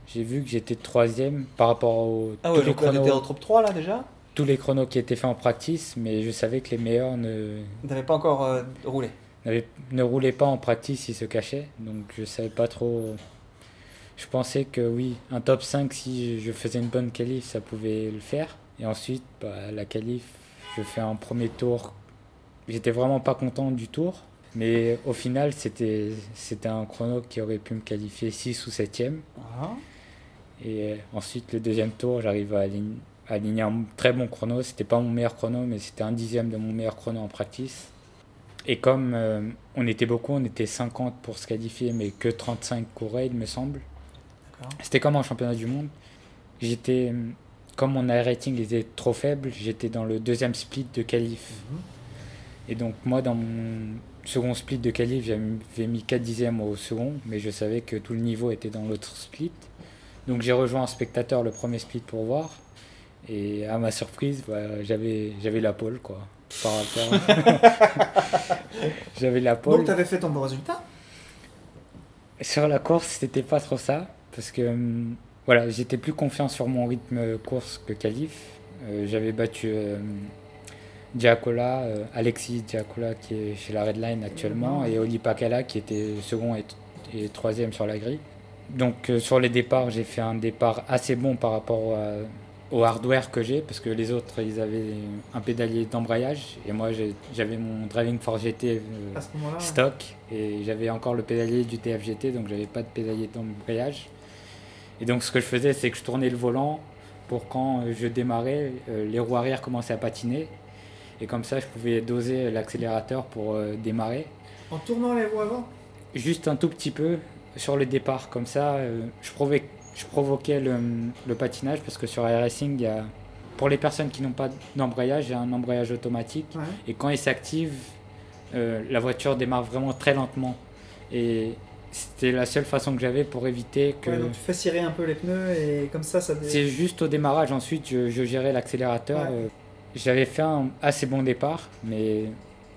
j'ai vu que j'étais troisième par rapport aux Ah tous, ouais, les donc là chronos, t'étais en top 3 là déjà tous les chronos qui étaient faits en practice, mais je savais que les meilleurs ne, T'avais pas encore euh, roulé. n'avaient- ne roulaient pas en practice, ils se cachaient. Donc, je savais pas trop. Je pensais que oui, un top 5, si je faisais une bonne qualif, ça pouvait le faire. Et ensuite, bah, la qualif, je fais un premier tour. J'étais vraiment pas content du tour. Mais au final, c'était un chrono qui aurait pu me qualifier 6 ou 7e. Voilà. Et euh, ensuite, le deuxième tour, j'arrive à aligner, un très bon chrono. C'était pas mon meilleur chrono, mais c'était un dixième de mon meilleur chrono en practice. Et comme euh, on était beaucoup, on était 50 pour se qualifier, mais que 35 couraient, il me semble. C'était comme en championnat du monde. J'étais, comme mon air rating était trop faible, j'étais dans le deuxième split de qualif. Mhm. Et donc moi dans mon second split de qualif, j'avais mis 4 dixièmes au second, mais je savais que tout le niveau était dans l'autre split. Donc j'ai rejoint un spectateur le premier split pour voir. Et à ma surprise, bah, j'avais, j'avais la pole quoi. Par rapport. (laughs) j'avais la pole. Donc tu avais fait ton bon résultat? Sur la course, c'était pas trop ça. Parce que hum, voilà, j'étais plus confiant sur mon rythme course que qualif. Euh, j'avais battu euh, Giacola, euh, Alexis Giacola qui est chez la Redline actuellement, et Oli Pakala qui était second et, et troisième sur la grille. Donc sur les départs, j'ai fait un départ assez bon par rapport à au hardware que j'ai, parce que les autres, ils avaient un pédalier d'embrayage, et moi, j'avais mon Driving for GT euh, stock, et j'avais encore le pédalier du TFGT, donc j'avais pas de pédalier d'embrayage. Et donc, ce que je faisais, c'est que je tournais le volant pour quand je démarrais, euh, les roues arrière commençaient à patiner, et comme ça, je pouvais doser l'accélérateur pour euh, démarrer. En tournant les roues avant? Juste un tout petit peu sur le départ, comme ça, je provoquais le, patinage parce que sur iRacing, il y a, pour les personnes qui n'ont pas d'embrayage, il y a un embrayage automatique. Et quand il s'active, euh, la voiture démarre vraiment très lentement. Et c'était la seule façon que j'avais pour éviter que. donc tu fais cirer un peu les pneus et comme ça, ça. C'est juste au démarrage. Ensuite, je, gérais l'accélérateur. Euh, j'avais fait un assez bon départ, mais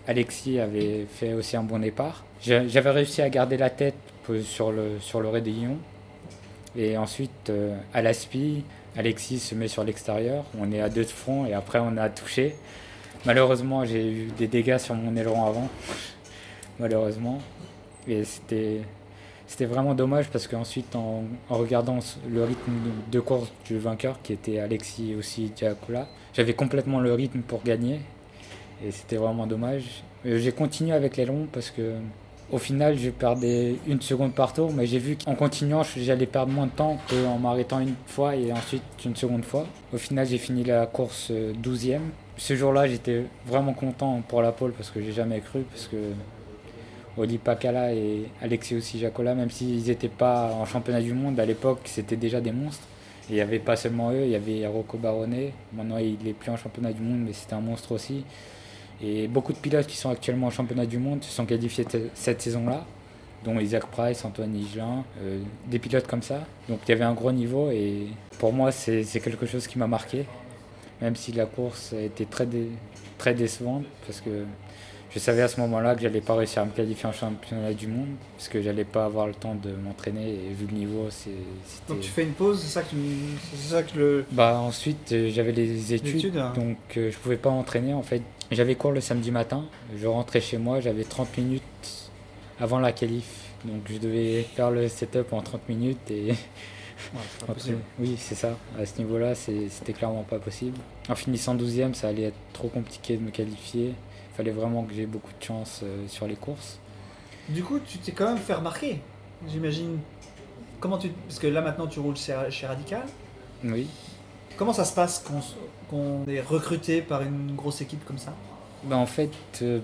Alexis avait fait aussi un bon départ. J'avais réussi à garder la tête sur le, sur le raidillon. Et ensuite, euh, à l'aspi, Alexis se met sur l'extérieur. On est à deux de front et après, on a touché. Malheureusement, j'ai eu des dégâts sur mon aileron avant. (laughs) Malheureusement. Et c'était. C'était vraiment dommage parce qu'ensuite, en, en, regardant le rythme de course du vainqueur, qui était Alexis aussi j'avais complètement le rythme pour gagner. Et c'était vraiment dommage. J'ai continué avec l'aileron parce que au final, je perdais une seconde par tour, mais j'ai vu qu'en continuant, j'allais perdre moins de temps qu'en m'arrêtant une fois et ensuite une seconde fois. Au final, j'ai fini la course 12e. Euh, Ce jour-là, j'étais vraiment content pour la pole parce que j'ai jamais cru, parce que Oli Pakala et Alexis aussi Jacola, même s'ils n'étaient pas en championnat du monde, à l'époque, c'était déjà des monstres. il n'y avait pas seulement eux, il y avait Rocco Barone. Maintenant, il n'est plus en championnat du monde, mais c'était un monstre aussi. Et beaucoup de pilotes qui sont actuellement au championnat du monde se sont qualifiés cette saison-là, dont Isaac Price, Antoine Higelin, euh, des pilotes comme ça. Donc il y avait un gros niveau et pour moi c'est quelque chose qui m'a marqué, même si la course a été très, très décevante parce que je savais à ce moment-là que j'allais pas réussir à me qualifier en championnat du monde parce que j'allais pas avoir le temps de m'entraîner et vu le niveau c'est donc tu fais une pause c'est ça que ça que le bah ensuite euh, j'avais les études, hein. donc euh, je pouvais pas m'entraîner en fait j'avais cours le samedi matin, je rentrais chez moi, j'avais 30 minutes avant la qualif. Donc je devais faire le setup en 30 minutes et. (laughs) oui, c'est ça. À ce niveau-là, c'était clairement pas possible. En finissant 12e, ça allait être trop compliqué de me qualifier. Fallait vraiment que j'ai beaucoup de chance euh, sur les courses. Du coup, tu t'es quand même fait remarquer, j'imagine. Comment tu. Parce que là maintenant, tu roules chez Radical. Oui. Comment ça se passe qu'on est recruté par une grosse équipe comme ça? Ben En fait, euh,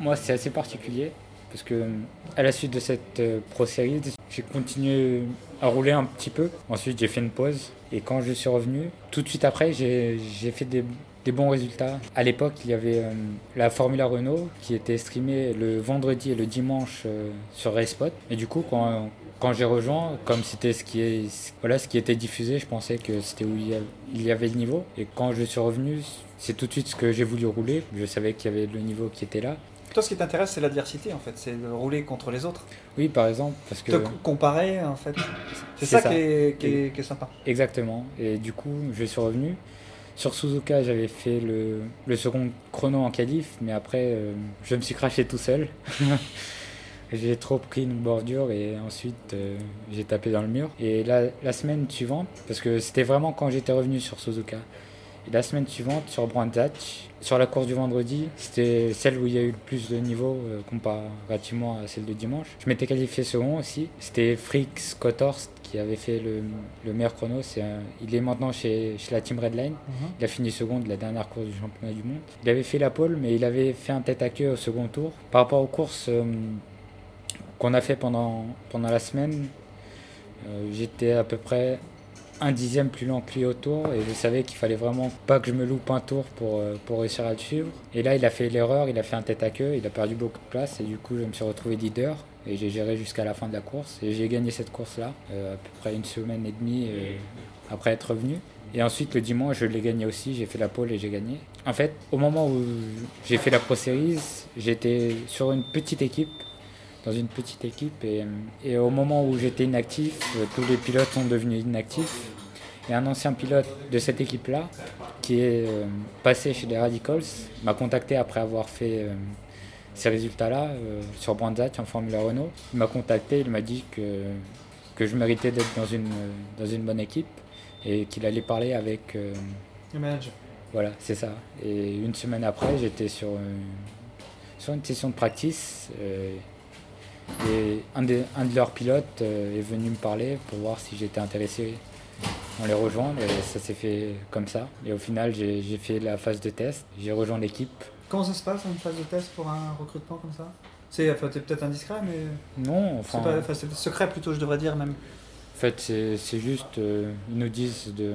moi c'est assez particulier parce que à la suite de cette euh, Pro Series, j'ai continué à rouler un petit peu. Ensuite, j'ai fait une pause et quand je suis revenu, tout de suite après, j'ai fait des, des, bons résultats. À l'époque, il y avait euh, la Formula Renault qui était streamée le vendredi et le dimanche sur Racepot. Et du coup, quand, quand j'ai rejoint, comme c'était ce qui est, voilà, ce qui était diffusé, je pensais que c'était où il y avait le niveau. Et quand je suis revenu, c'est tout de suite ce que j'ai voulu rouler. Je savais qu'il y avait le niveau qui était là. Toi, ce qui t'intéresse, c'est l'adversité, en fait. C'est de rouler contre les autres. Oui, par exemple. Parce que... Te comparer, en fait. C'est ça, Qui, est, qui, est, sympa. Exactement. Et du coup, je suis revenu. Sur Suzuka, j'avais fait le, second chrono en qualif, mais après, euh, je me suis craché tout seul. (laughs) J'ai trop pris une bordure et ensuite euh, j'ai tapé dans le mur. Et la, semaine suivante, parce que c'était vraiment quand j'étais revenu sur Suzuka, et la semaine suivante sur Brandzach, sur la course du vendredi, c'était celle où il y a eu le plus de niveau euh, comparativement à celle de dimanche. Je m'étais qualifié second aussi. C'était Frick Scotthorst qui avait fait le, le meilleur chrono. il est maintenant chez, chez, la Team Redline. Mhm. Il a fini second de la dernière course du championnat du monde. Il avait fait la pole, mais il avait fait un tête à queue au second tour. Par rapport aux courses. Euh, qu'on a fait pendant, pendant la semaine, euh, j'étais à peu près un dixième plus lent que lui au tour et je savais qu'il fallait vraiment pas que je me loupe un tour pour, euh, pour réussir à le suivre. Et là, il a fait l'erreur, il a fait un tête à queue, il a perdu beaucoup de place et du coup, je me suis retrouvé leader et j'ai géré jusqu'à la fin de la course et j'ai gagné cette course-là, euh, à peu près une semaine et demie euh, après être revenu. Et ensuite, le dimanche, je l'ai gagné aussi. J'ai fait la pole et j'ai gagné. En fait, au moment où j'ai fait la Pro Series, j'étais sur une petite équipe, dans une petite équipe. Et, et au moment où j'étais inactif, euh, tous les pilotes sont devenus inactifs. Et un ancien pilote de cette équipe-là, qui est euh, passé chez les Radicals, m'a contacté après avoir fait euh, ces résultats-là euh, sur Brandzat en Formula Renault. Il m'a contacté, il m'a dit que, que je méritais d'être dans une, dans une bonne équipe et qu'il allait parler avec. Le manager. voilà, c'est ça. Et une semaine après, j'étais sur, sur une session de practice. Et un, des- un de leurs pilotes euh, est venu me parler pour voir si j'étais intéressé en les rejoindre. Et ça s'est fait comme ça. Et au final, j'ai fait la phase de test. J'ai rejoint l'équipe. Comment ça se passe une phase de test pour un recrutement comme ça? C'est enfin, c'est peut-être indiscret, mais Non, c'est enfin, pas- enfin, c'est secret plutôt, je devrais dire même. en fait, c'est c'est juste, euh, ils nous disent de,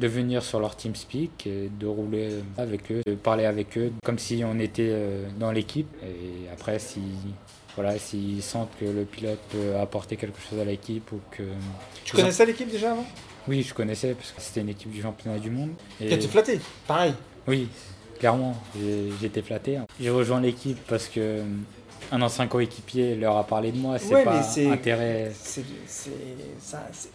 de venir sur leur TeamSpeak et de rouler avec eux, de parler avec eux comme si on était euh, dans l'équipe. Et après, si, voilà, s'ils sentent que le pilote peut apporter quelque chose à l'équipe ou que... Tu connaissais l'équipe déjà avant? Oui, je connaissais parce que c'était une équipe du championnat du monde. Et- été flatté, pareil. Oui, clairement, été flatté. J'ai rejoint l'équipe parce que euh, un ancien coéquipier leur a parlé de moi. C'est Ouais, pas intérêt. C'est, c'est- ça, c'est-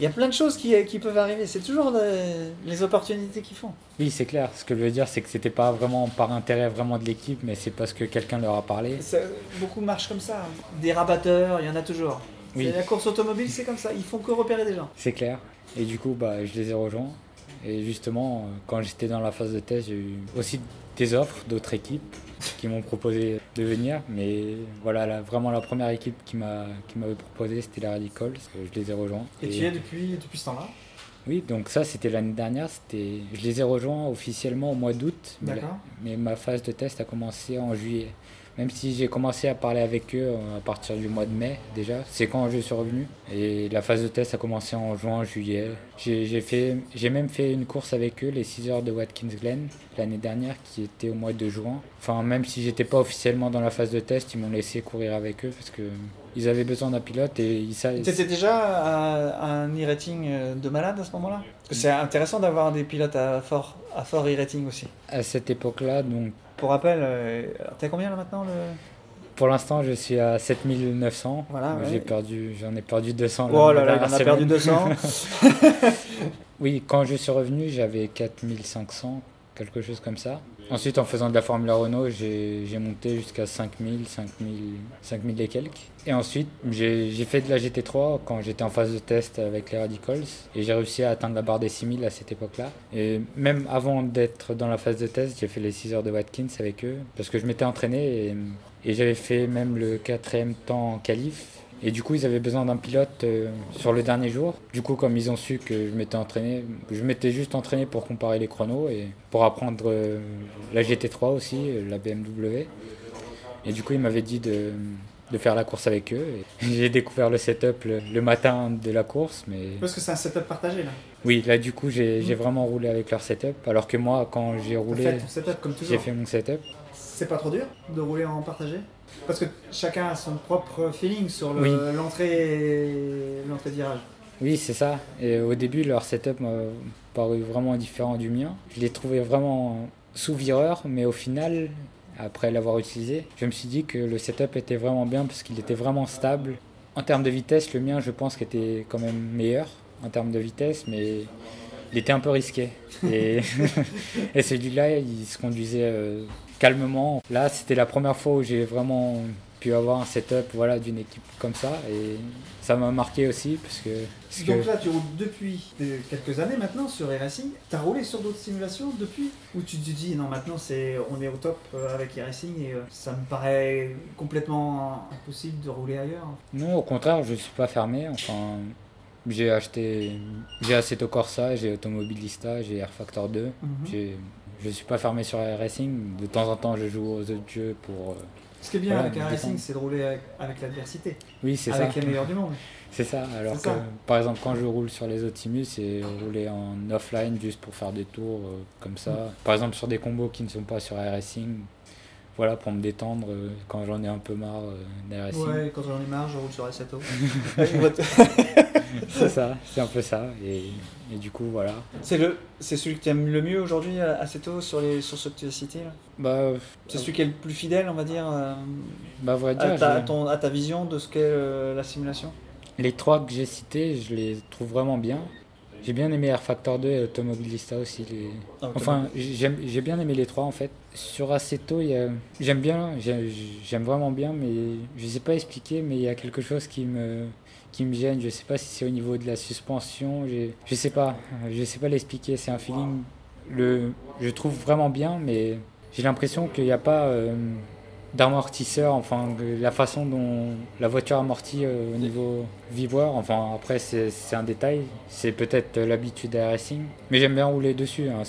Il y a plein de choses qui, qui peuvent arriver. C'est toujours de- les opportunités qu'ils font. Oui, c'est clair. Ce que je veux dire, c'est que c'était pas vraiment par intérêt vraiment de l'équipe, mais c'est parce que quelqu'un leur a parlé. Ça- beaucoup marchent comme ça. Des rabatteurs, il y en a toujours. Oui. La course automobile, c'est comme ça. Ils font que repérer des gens. C'est clair. Et du coup, bah, je les ai rejoints. Et justement, euh, quand j'étais dans la phase de test, j'ai eu aussi des offres d'autres équipes qui m'ont proposé de venir. Mais voilà, la- vraiment la première équipe qui m'a qui m'avait proposé, c'était la Radicals. Je les ai rejoints. Et, tu y es depuis, depuis ce temps-là? Oui, donc ça, c'était l'année dernière. C'était, je les ai rejoints officiellement au mois d'août. Mais ma phase de test a commencé en juillet. Même si j'ai commencé à parler avec eux euh, à partir du mois de mai déjà, c'est quand je suis revenu. Et la phase de test a commencé en juin, juillet. J'ai même fait une course avec eux, les 6 heures de Watkins Glen, l'année dernière, qui était au mois de juin. Enfin, même si j'étais pas officiellement dans la phase de test, ils m'ont laissé courir avec eux parce que ils avaient besoin d'un pilote et ils savaient. Tu étais déjà à, un e-rating euh, de malade à ce moment-là? Parce que c'est intéressant d'avoir des pilotes à fort, à fort e-rating aussi. À cette époque-là, donc Pour rappel, euh, t'es à combien là maintenant le... Pour l'instant, je suis à 7900. Voilà, ouais. J'ai perdu, j'en ai perdu 200. Oh là là, il a perdu semaine. (laughs) 200. Oui, quand je suis revenu, j'avais 4500, quelque chose comme ça. Ensuite, en faisant de la Formule Renault, j'ai monté jusqu'à 5000, 5000, 5000 et quelques. Et ensuite, j'ai fait de la GT3 quand j'étais en phase de test avec les Radicals. Et j'ai réussi à atteindre la barre des 6000 à cette époque-là. Et même avant d'être dans la phase de test, j'ai fait les 6 heures de Watkins avec eux. Parce que je m'étais entraîné et, et j'avais fait même le quatrième temps en qualif. Et du coup, ils avaient besoin d'un pilote euh, sur le dernier jour. Du coup, comme ils ont su que je m'étais entraîné, je m'étais juste entraîné pour comparer les chronos et pour apprendre euh, la GT3 aussi, euh, la BMW. Et du coup, ils m'avaient dit de, de faire la course avec eux. (laughs) J'ai découvert le setup le, le matin de la course, mais Parce que c'est un setup partagé là. oui, là du coup, j'ai j'ai vraiment roulé avec leur setup. Alors que moi, quand j'ai roulé, j'ai fait mon setup. C'est pas trop dur de rouler en partagé? Parce que chacun a son propre feeling sur le- Oui. l'entrée l'entrée virage. Oui, c'est ça. Et au début, leur setup m'a paru vraiment différent du mien. Je l'ai trouvé vraiment sous-vireur, mais au final, après l'avoir utilisé, je me suis dit que le setup était vraiment bien parce qu'il était vraiment stable. En termes de vitesse, le mien, je pense qu'il était quand même meilleur en termes de vitesse, mais il était un peu risqué. Et, (laughs) et celui-là, il se conduisait euh, calmement. Là, c'était la première fois où j'ai vraiment pu avoir un setup voilà, d'une équipe comme ça. Et ça m'a marqué aussi parce que. parce que- Donc là, tu roules depuis quelques années maintenant sur e-racing. T'as roulé sur d'autres simulations depuis? Ou tu te dis non, maintenant c'est on est au top euh, avec e-racing et euh, ça me paraît complètement impossible de rouler ailleurs. Non, au contraire, je ne suis pas fermé. Enfin, j'ai acheté, j'ai Assetto Corsa, j'ai Automobilista, j'ai Air Factor 2. Mhm. J'ai- Je ne suis pas fermé sur Air Racing. De temps en temps, je joue aux autres jeux pour, euh, Ce qui est bien Voilà, avec détendre. racing, c'est de rouler avec, avec l'adversité, Oui, c'est ça. avec les meilleurs du monde. (laughs) C'est ça. Alors que, ça. par exemple, quand je roule sur les autres simus, c'est rouler en offline juste pour faire des tours euh, comme ça. Par exemple, sur des combos qui ne sont pas sur iRacing. Voilà, pour me détendre euh, quand j'en ai un peu marre euh, d'iRacing. Ouais, quand j'en ai marre, je roule sur Assetto. (laughs) (laughs) (laughs) C'est ça, c'est un peu ça. Et, et du coup, voilà. c'est le, c'est celui que tu aimes le mieux aujourd'hui, euh, Assetto, sur les, sur ce que tu as cité. Bah, C'est celui qui est le plus fidèle, on va dire, euh, bah, à vrai à, dire, ta, ton- à ta vision de ce qu'est euh, la simulation. les trois que j'ai cités, je les trouve vraiment bien. J'ai bien aimé Air Factor 2 et Automobilista aussi. Les... Ah, Enfin, j'ai bien aimé les trois en fait. Sur y a- j'aime bien, j'ai- j'aime vraiment bien, mais je sais pas expliquer, mais il y a quelque chose qui me, qui me gêne. Je sais pas si c'est au niveau de la suspension, j'ai- je sais pas, je sais pas l'expliquer. C'est un feeling, le, je trouve vraiment bien, mais j'ai l'impression qu'il n'y a pas euh, d'amortisseur, enfin la façon dont la voiture amortit euh, au niveau vibreur. Enfin après c'est un détail, c'est peut-être l'habitude à racing, mais j'aime bien rouler dessus. hein,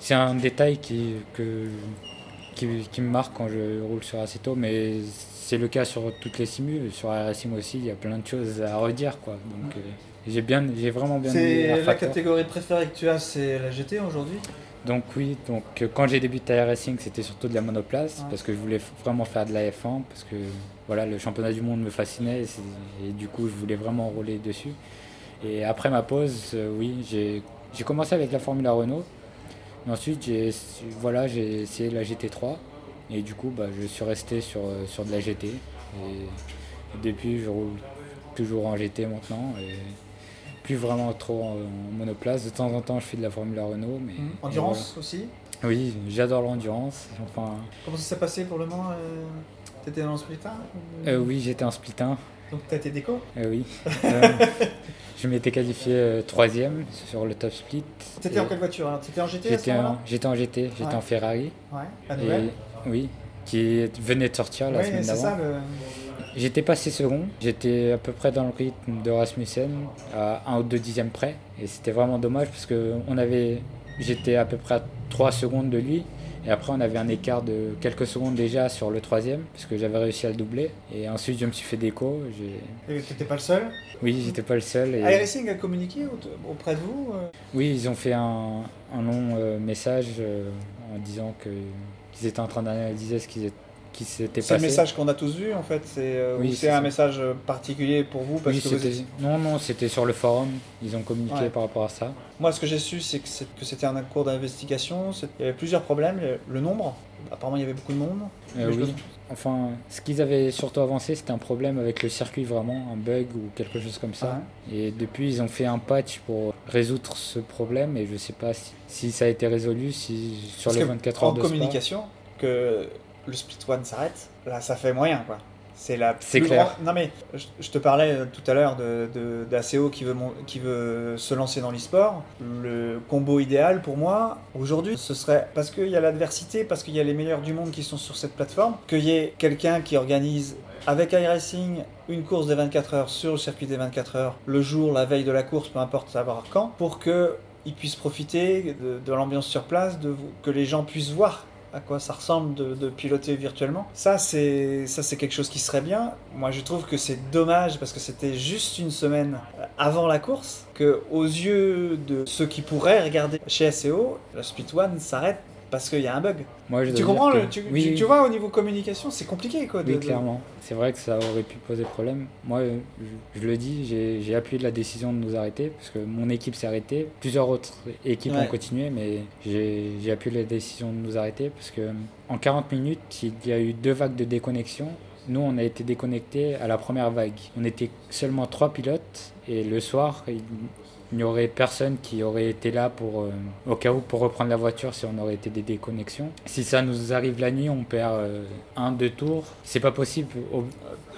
c'est un détail qui, que, qui, me marque quand je roule sur Assetto, mais c'est le cas sur toutes les simus. Sur Racing aussi, il y a plein de choses à redire. Quoi. Donc euh, j'ai bien, j'ai vraiment bien aimé la Factor. catégorie préférée que tu as, c'est la GT aujourd'hui? Donc oui, donc euh, quand j'ai débuté à Racing, c'était surtout de la monoplace Ouais. parce que je voulais vraiment faire de la F1 parce que voilà, le championnat du monde me fascinait et du coup, je voulais vraiment rouler dessus. Et après ma pause, euh, oui, j'ai j'ai commencé avec la Formule Renault. Mais ensuite, j'ai voilà, j'ai essayé la GT3 et du coup, bah, je suis resté sur, euh, sur de la GT et, depuis, je roule toujours en GT maintenant et plus vraiment trop en, en monoplace. De temps en temps, je fais de la Formule Renault, mais Mmh. Endurance aussi oui, j'adore l'endurance. Enfin, Comment ça s'est passé pour le moment euh, T'étais dans le splitter ou- euh, oui, j'étais en split 1. Donc t'as été déco euh, oui. (laughs) Euh, je m'étais qualifié troisième sur le top split. T'étais en quelle voiture T'étais en GT J'étais en, en GT, j'étais Ouais. en Ferrari. Ouais, la Et, nouvelle oui, qui venait de sortir la Ouais, semaine d'avant. le. J'étais passé second, j'étais à peu près dans le rythme de Rasmussen, à un ou deux dixièmes près. Et c'était vraiment dommage parce que on avait, j'étais à peu près à 3 secondes de lui. Et après, on avait un écart de quelques secondes déjà sur le troisième, parce que j'avais réussi à le doubler. Et ensuite, je me suis fait déco. Et T'étais pas le seul? Oui, j'étais pas le seul. Et... iRacing a communiqué au- auprès de vous euh? Oui, ils ont fait un, un long euh, message euh, en disant que qu'ils étaient en train d'analyser ce qui, est- qui s'était C'est le message qu'on a tous vu en fait. C'est euh, Oui, c'est un ça. message particulier pour vous parce Oui, que vous c'était- étiez- Non, non, c'était sur le forum. Ils ont communiqué Ouais. par rapport à ça. Moi, ce que j'ai su, c'est que c'était un cours d'investigation. Il y avait plusieurs problèmes. Le- Le nombre. Apparemment, il y avait beaucoup de monde. Euh, oui. Enfin, ce qu'ils avaient surtout avancé, c'était un problème avec le circuit, vraiment, un bug ou quelque chose comme ça. Et depuis, ils ont fait un patch pour résoudre ce problème. Et je sais pas si, si ça a été résolu, si sur Parce les que 24 en heures de Spa. communication, que le split one s'arrête, là, ça fait moyen, quoi. C'est la plus clair. grande- Non mais je, je te parlais euh, tout à l'heure de, qui veut, mon- qui veut se lancer dans l'e-sport. Le combo idéal pour moi aujourd'hui, ce serait parce qu'il y a l'adversité, parce qu'il y a les meilleurs du monde qui sont sur cette plateforme, qu'il y ait quelqu'un qui organise avec iRacing une course des 24 heures sur le circuit des 24 heures, le jour, la veille de la course, peu importe savoir quand, pour que ils puissent profiter de, de l'ambiance sur place, de, que les gens puissent voir à quoi ça ressemble de, piloter virtuellement. Ça, c'est ça, c'est quelque chose qui serait bien. Moi, je trouve que c'est dommage parce que c'était juste une semaine avant la course que, aux yeux de ceux qui pourraient regarder chez SEO, la Split One s'arrête parce qu'il y a un bug. Moi, je dois Tu comprends que- le, tu, oui, tu- oui. tu vois, au niveau communication, c'est compliqué quoi. de- Oui, de- clairement. C'est vrai que ça aurait pu poser problème. Moi, euh, je, je le dis, j'ai appuyé la décision de nous arrêter parce que mon équipe s'est arrêtée. Plusieurs autres équipes Ouais. ont continué, mais j'ai appuyé la décision de nous arrêter parce que en 40 minutes, il y a eu deux vagues de déconnexion. Nous, on a été déconnectés à la première vague. On était seulement trois pilotes et le soir, il n'y aurait personne qui aurait été là pour, euh, au cas où pour reprendre la voiture si on aurait été des déconnexions. Si ça nous arrive la nuit, on perd euh, un, deux tours. C'est pas possible. Au-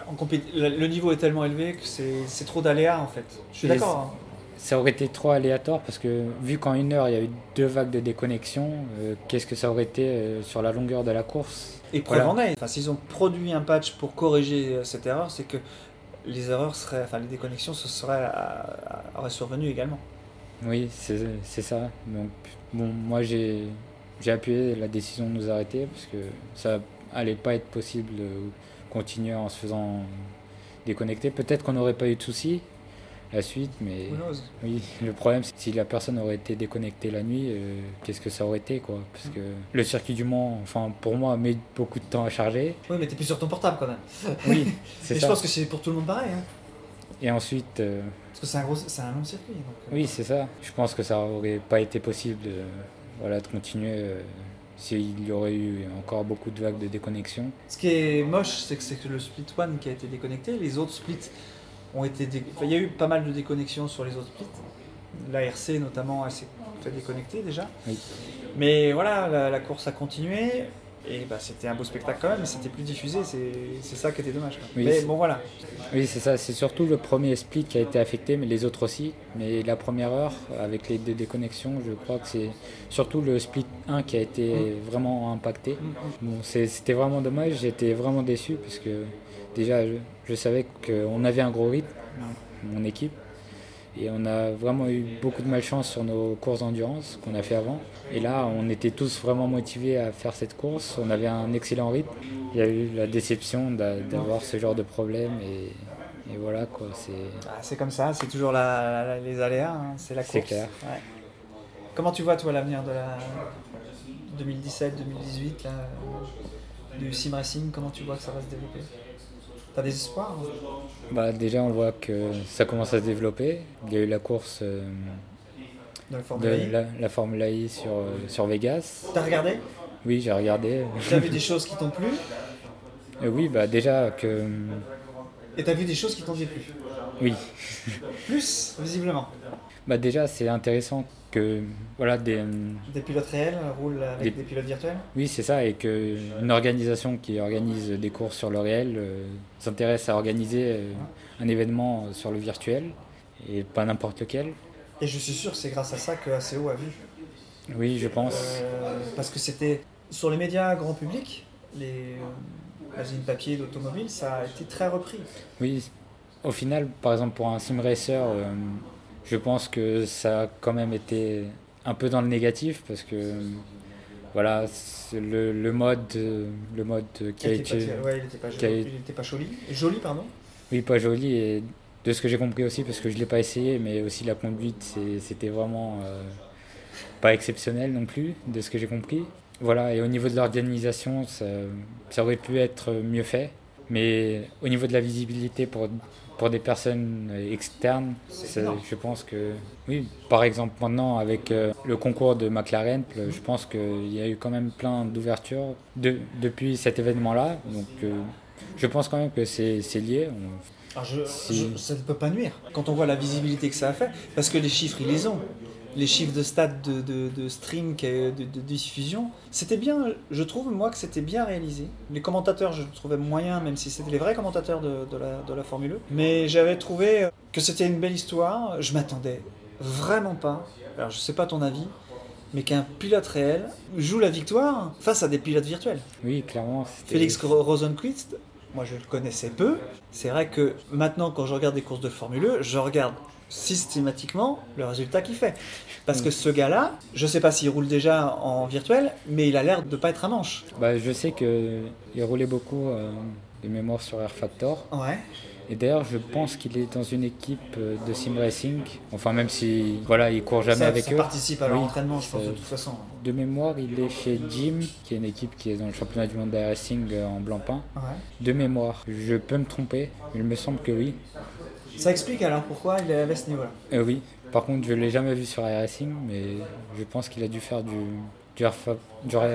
En le niveau est tellement élevé que c'est trop d'aléas en fait. Je suis d'accord. hein. ça aurait été trop aléatoire parce que vu qu'en une heure il y a eu deux vagues de déconnexion, euh, qu'est-ce que ça aurait été euh, sur la longueur de la course? Et preuve Voilà. en est. Enfin, s'ils ont produit un patch pour corriger cette erreur, c'est que les erreurs seraient, enfin les déconnexions, ce serait, à- auraient survenu également. Oui, c'est ça. Donc bon, moi j'ai j'ai appuyé la décision de nous arrêter parce que ça allait pas être possible de continuer en se faisant déconnecter. Peut-être qu'on n'aurait pas eu de soucis la suite, mais oui, le problème c'est que si la personne aurait été déconnectée la nuit, euh, qu'est-ce que ça aurait été quoi? Parce que le circuit du Mans, enfin pour moi, met beaucoup de temps à charger. Oui, mais t'es plus sur ton portable quand même. Oui, (laughs) c'est je ça. pense que c'est pour tout le monde pareil. Hein. Et ensuite, euh, Parce que c'est un, gros, c'est un long circuit. donc, euh, oui, c'est ça. Je pense que ça aurait pas été possible de, voilà, de continuer s'il y aurait eu encore beaucoup de vagues de déconnexion. Ce qui est moche, c'est que c'est que le split one qui a été déconnecté, les autres splits ont été. dé- enfin, il y a eu pas mal de déconnexions sur les autres splits. L'ARC notamment, elle s'est fait déconnecter déjà. Oui. Mais voilà, la, la course a continué. Et bah, c'était un beau spectacle quand même, mais c'était plus diffusé, c'est ça qui était dommage. Oui, mais bon voilà, Oui, c'est ça. C'est surtout le premier split qui a été affecté, mais les autres aussi. Mais la première heure, avec les deux déconnexions, je crois que c'est surtout le split 1 qui a été vraiment impacté. Bon, c'est- c'était vraiment dommage. J'étais vraiment déçu parce que déjà, je, je savais qu'on avait un gros rythme, mon équipe. Et on a vraiment eu beaucoup de malchance sur nos courses d'endurance qu'on a fait avant. Et là, on était tous vraiment motivés à faire cette course. On avait un excellent rythme. Il y a eu la déception d'a- d'avoir ce genre de problème. Et, et voilà, quoi. C'est Ah, c'est comme ça, c'est toujours la, la- les aléas, hein, c'est la course. C'est clair. Ouais. Comment tu vois toi l'avenir de la 2017-2018 là, du sim racing Comment tu vois que ça va se développer? T'as des espoirs hein bah, déjà, on voit que ça commence à se développer. Il y a eu la course euh, de la, la Formule I sur, euh, sur Vegas. T'as regardé? Oui, j'ai regardé. T'as vu des choses qui t'ont plu? Et oui, bah, déjà que. et t'as vu des choses qui t'ont déplu Oui, Plus, visiblement. bah, déjà, c'est intéressant que. Voilà, des. Des pilotes réels roulent avec Des- des pilotes virtuels? Oui, c'est ça, et qu'une organisation qui organise des courses sur le réel euh, s'intéresse à organiser euh, un événement euh, sur le virtuel, et pas n'importe lequel. Et je suis sûr que c'est grâce à ça que ACO a vu. Oui, je pense. Euh, parce que c'était sur les médias grand public, les euh, magazines papier d'automobile, ça a été très repris. Oui, au final, par exemple, pour un sim racer, euh, je pense que ça a quand même été un peu dans le négatif, parce que. Voilà, le, le mode, le mode qui a Il été. pas, ouais, il était pas, a joli, pas joli. Joli, pardon? Oui, pas joli. Et de ce que j'ai compris aussi, parce que je ne l'ai pas essayé, mais aussi la conduite, c'était vraiment euh, pas exceptionnel non plus, de ce que j'ai compris. Voilà, et au niveau de l'organisation, ça, ça aurait pu être mieux fait. Mais au niveau de la visibilité pour, pour des personnes externes, je pense que. Oui, par exemple, maintenant, avec euh, le concours de McLaren, je pense qu'il y a eu quand même plein d'ouvertures de, depuis cet événement-là. Donc. euh, je pense quand même que c'est lié. On- Alors je, Si. je- ça ne peut pas nuire. Quand on voit la visibilité que ça a fait, parce que les chiffres, ils les ont. Les chiffres de stade de, de, de stream, de, de diffusion, c'était bien, je trouve, moi, que c'était bien réalisé. Les commentateurs, je le trouvais moyen, même si c'était les vrais commentateurs de, de la, de la Formule 1. Mais j'avais trouvé que c'était une belle histoire. Je m'attendais vraiment pas. Alors, je sais pas ton avis, mais qu'un pilote réel joue la victoire face à des pilotes virtuels. Oui, clairement. Félix Ro- Rosenquist, moi je le connaissais peu. C'est vrai que maintenant, quand je regarde des courses de Formule 1, je regarde systématiquement le résultat qu'il fait. Parce que ce gars-là, je sais pas s'il roule déjà en virtuel, mais il a l'air de pas être un manche. Bah, je sais qu'il roulait beaucoup euh, de mémoire sur Air Factor. Ouais. Et d'ailleurs, je pense qu'il est dans une équipe euh, de sim racing. Enfin, même si voilà, il court jamais ça, avec ça eux. participe à leur Oui, entraînement, je pense, de toute façon. De mémoire, il est chez Jim, qui est une équipe qui est dans le championnat du monde de racing euh, en blanc-pain. Ouais. De mémoire, je peux me tromper, mais il me semble que oui. Ça explique alors pourquoi il à ce niveau-là. Euh, oui. Par contre, je l'ai jamais vu sur Air Racing, mais je pense qu'il a dû faire du, du,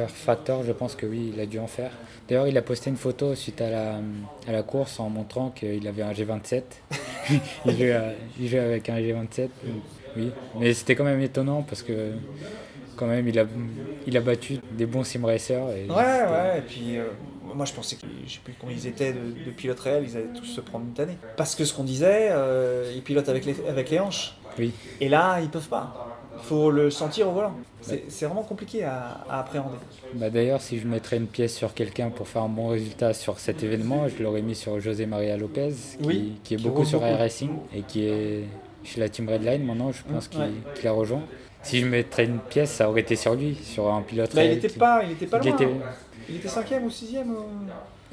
Factor. Je pense que oui, il a dû en faire. D'ailleurs, il a posté une photo suite à la, à la course en montrant qu'il avait un G27. (laughs) il, jouait, il jouait avec un G27. donc Oui, mais c'était quand même étonnant parce que quand même il a, il a battu des bons sim racers. Et Ouais, ouais, et puis euh, moi je pensais que, je sais plus combien ils étaient de, de pilotes réels, ils allaient tous se prendre une tannée. Parce que ce qu'on disait, euh, ils pilotent avec les, avec les hanches. Oui. Et là, ils peuvent pas. Il faut le sentir au volant. C'est c'est vraiment compliqué à, à appréhender. Bah D'ailleurs, si je mettrais une pièce sur quelqu'un pour faire un bon résultat sur cet événement, je l'aurais mis sur José Maria Lopez, qui, Oui, qui est qui beaucoup sur Racing et qui est chez la Team Redline maintenant, je pense Mm, qu'il ouais. qu'il a rejoint. Si je mettrais une pièce, ça aurait été sur lui, sur un pilote Bah, il qui- pas, il était pas il loin. était- hein. Il était cinquième ou sixième.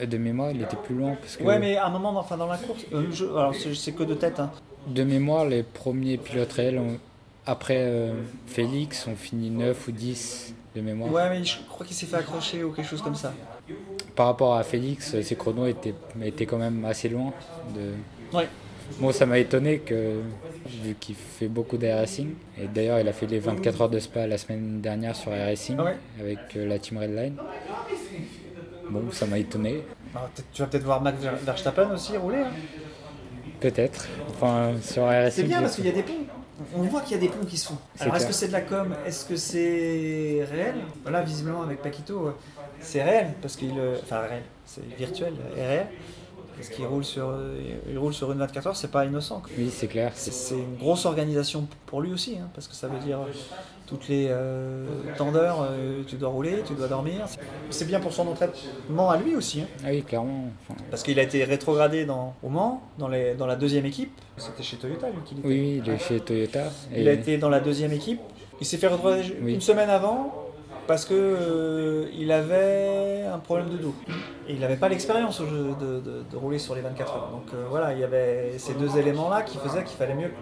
euh De mémoire, il était plus loin. Parce que Ouais, mais à un moment, enfin dans la course, euh, je- alors c'est c'est que de tête. Hein. De mémoire, les premiers pilotes réels, ont- après euh, Félix, ont fini 9 ou 10 de mémoire. Ouais, mais je crois qu'il s'est fait accrocher ou quelque chose comme ça. Par rapport à Félix, ses chronos étaient, étaient quand même assez loin. De... Ouais. Bon, ça m'a étonné que, vu qu'il fait beaucoup d'air racing, et d'ailleurs il a fait les 24 heures de spa la semaine dernière sur air racing Ah ouais. avec euh, la team Redline. Bon, ça m'a étonné, Alors, peut-être- tu vas peut-être voir Max Ver- Verstappen aussi rouler. hein. peut-être. Enfin, sur air C'est racing. bien je- parce qu'il y a des ponts. On voit qu'il y a des ponts qui se font. C'est Alors est-ce que c'est de la com? Est-ce que c'est réel? Là, visiblement avec Paquito, euh, c'est réel parce qu'il, euh, enfin réel, c'est virtuel et réel parce qu'il roule sur, il roule sur une 24 heures, c'est pas innocent. quoi. Oui, c'est clair. C'est une grosse organisation pour lui aussi, hein, parce que ça veut dire euh, toutes les euh, euh, tu dois rouler, tu dois dormir. C'est bien pour son entraînement à lui aussi, hein, Ah oui, clairement. enfin, parce qu'il a été rétrogradé dans, au Mans, dans, les, dans la deuxième équipe. C'était chez Toyota, lui, qu'il était. oui, il est chez Toyota. Il a été dans la deuxième équipe. Il s'est fait retrograder Oui. une semaine avant parce que euh, il avait un problème de dos. Et il n'avait pas l'expérience de, de- de rouler sur les 24 heures. Donc euh, voilà, il y avait ces deux éléments-là qui faisaient qu'il fallait mieux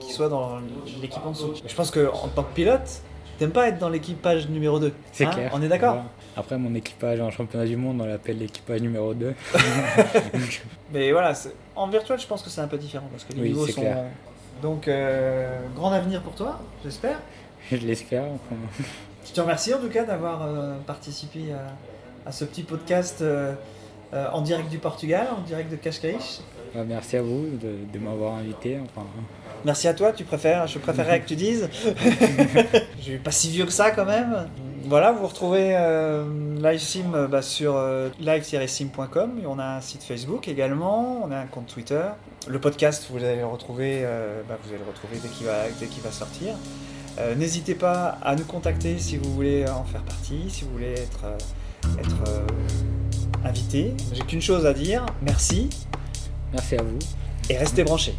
qu'il soit dans l'équipe en dessous. Je pense qu'en tant que pilote, t'aimes pas être dans l'équipage numéro 2. C'est clair. On est d'accord. Après, mon équipage en championnat du monde, on l'appelle l'équipage numéro 2. (laughs) Mais voilà, en virtuel, je pense que c'est un peu différent parce que les Oui, niveaux sont. clair. Donc, euh, grand avenir pour toi, j'espère. Je l'espère. enfin. Je te remercie en tout cas d'avoir euh, participé à, à ce petit podcast euh, euh, en direct du Portugal, en direct de Cascais. Bah, merci à vous de, de m'avoir invité. Enfin, Merci à toi, tu préfères, je préférerais que tu dises. (laughs) je suis pas si vieux que ça quand même. Voilà, vous retrouvez LiveSim bah, sur live-sim.com. On a un site Facebook également, on a un compte Twitter. Le podcast, vous allez le retrouver, bah, vous allez le retrouver dès qu'il va, dès qu'il va sortir. Euh, N'hésitez pas à nous contacter si vous voulez en faire partie, si vous voulez être, euh, être euh, invité. J'ai qu'une chose à dire, merci merci à vous. et restez branchés.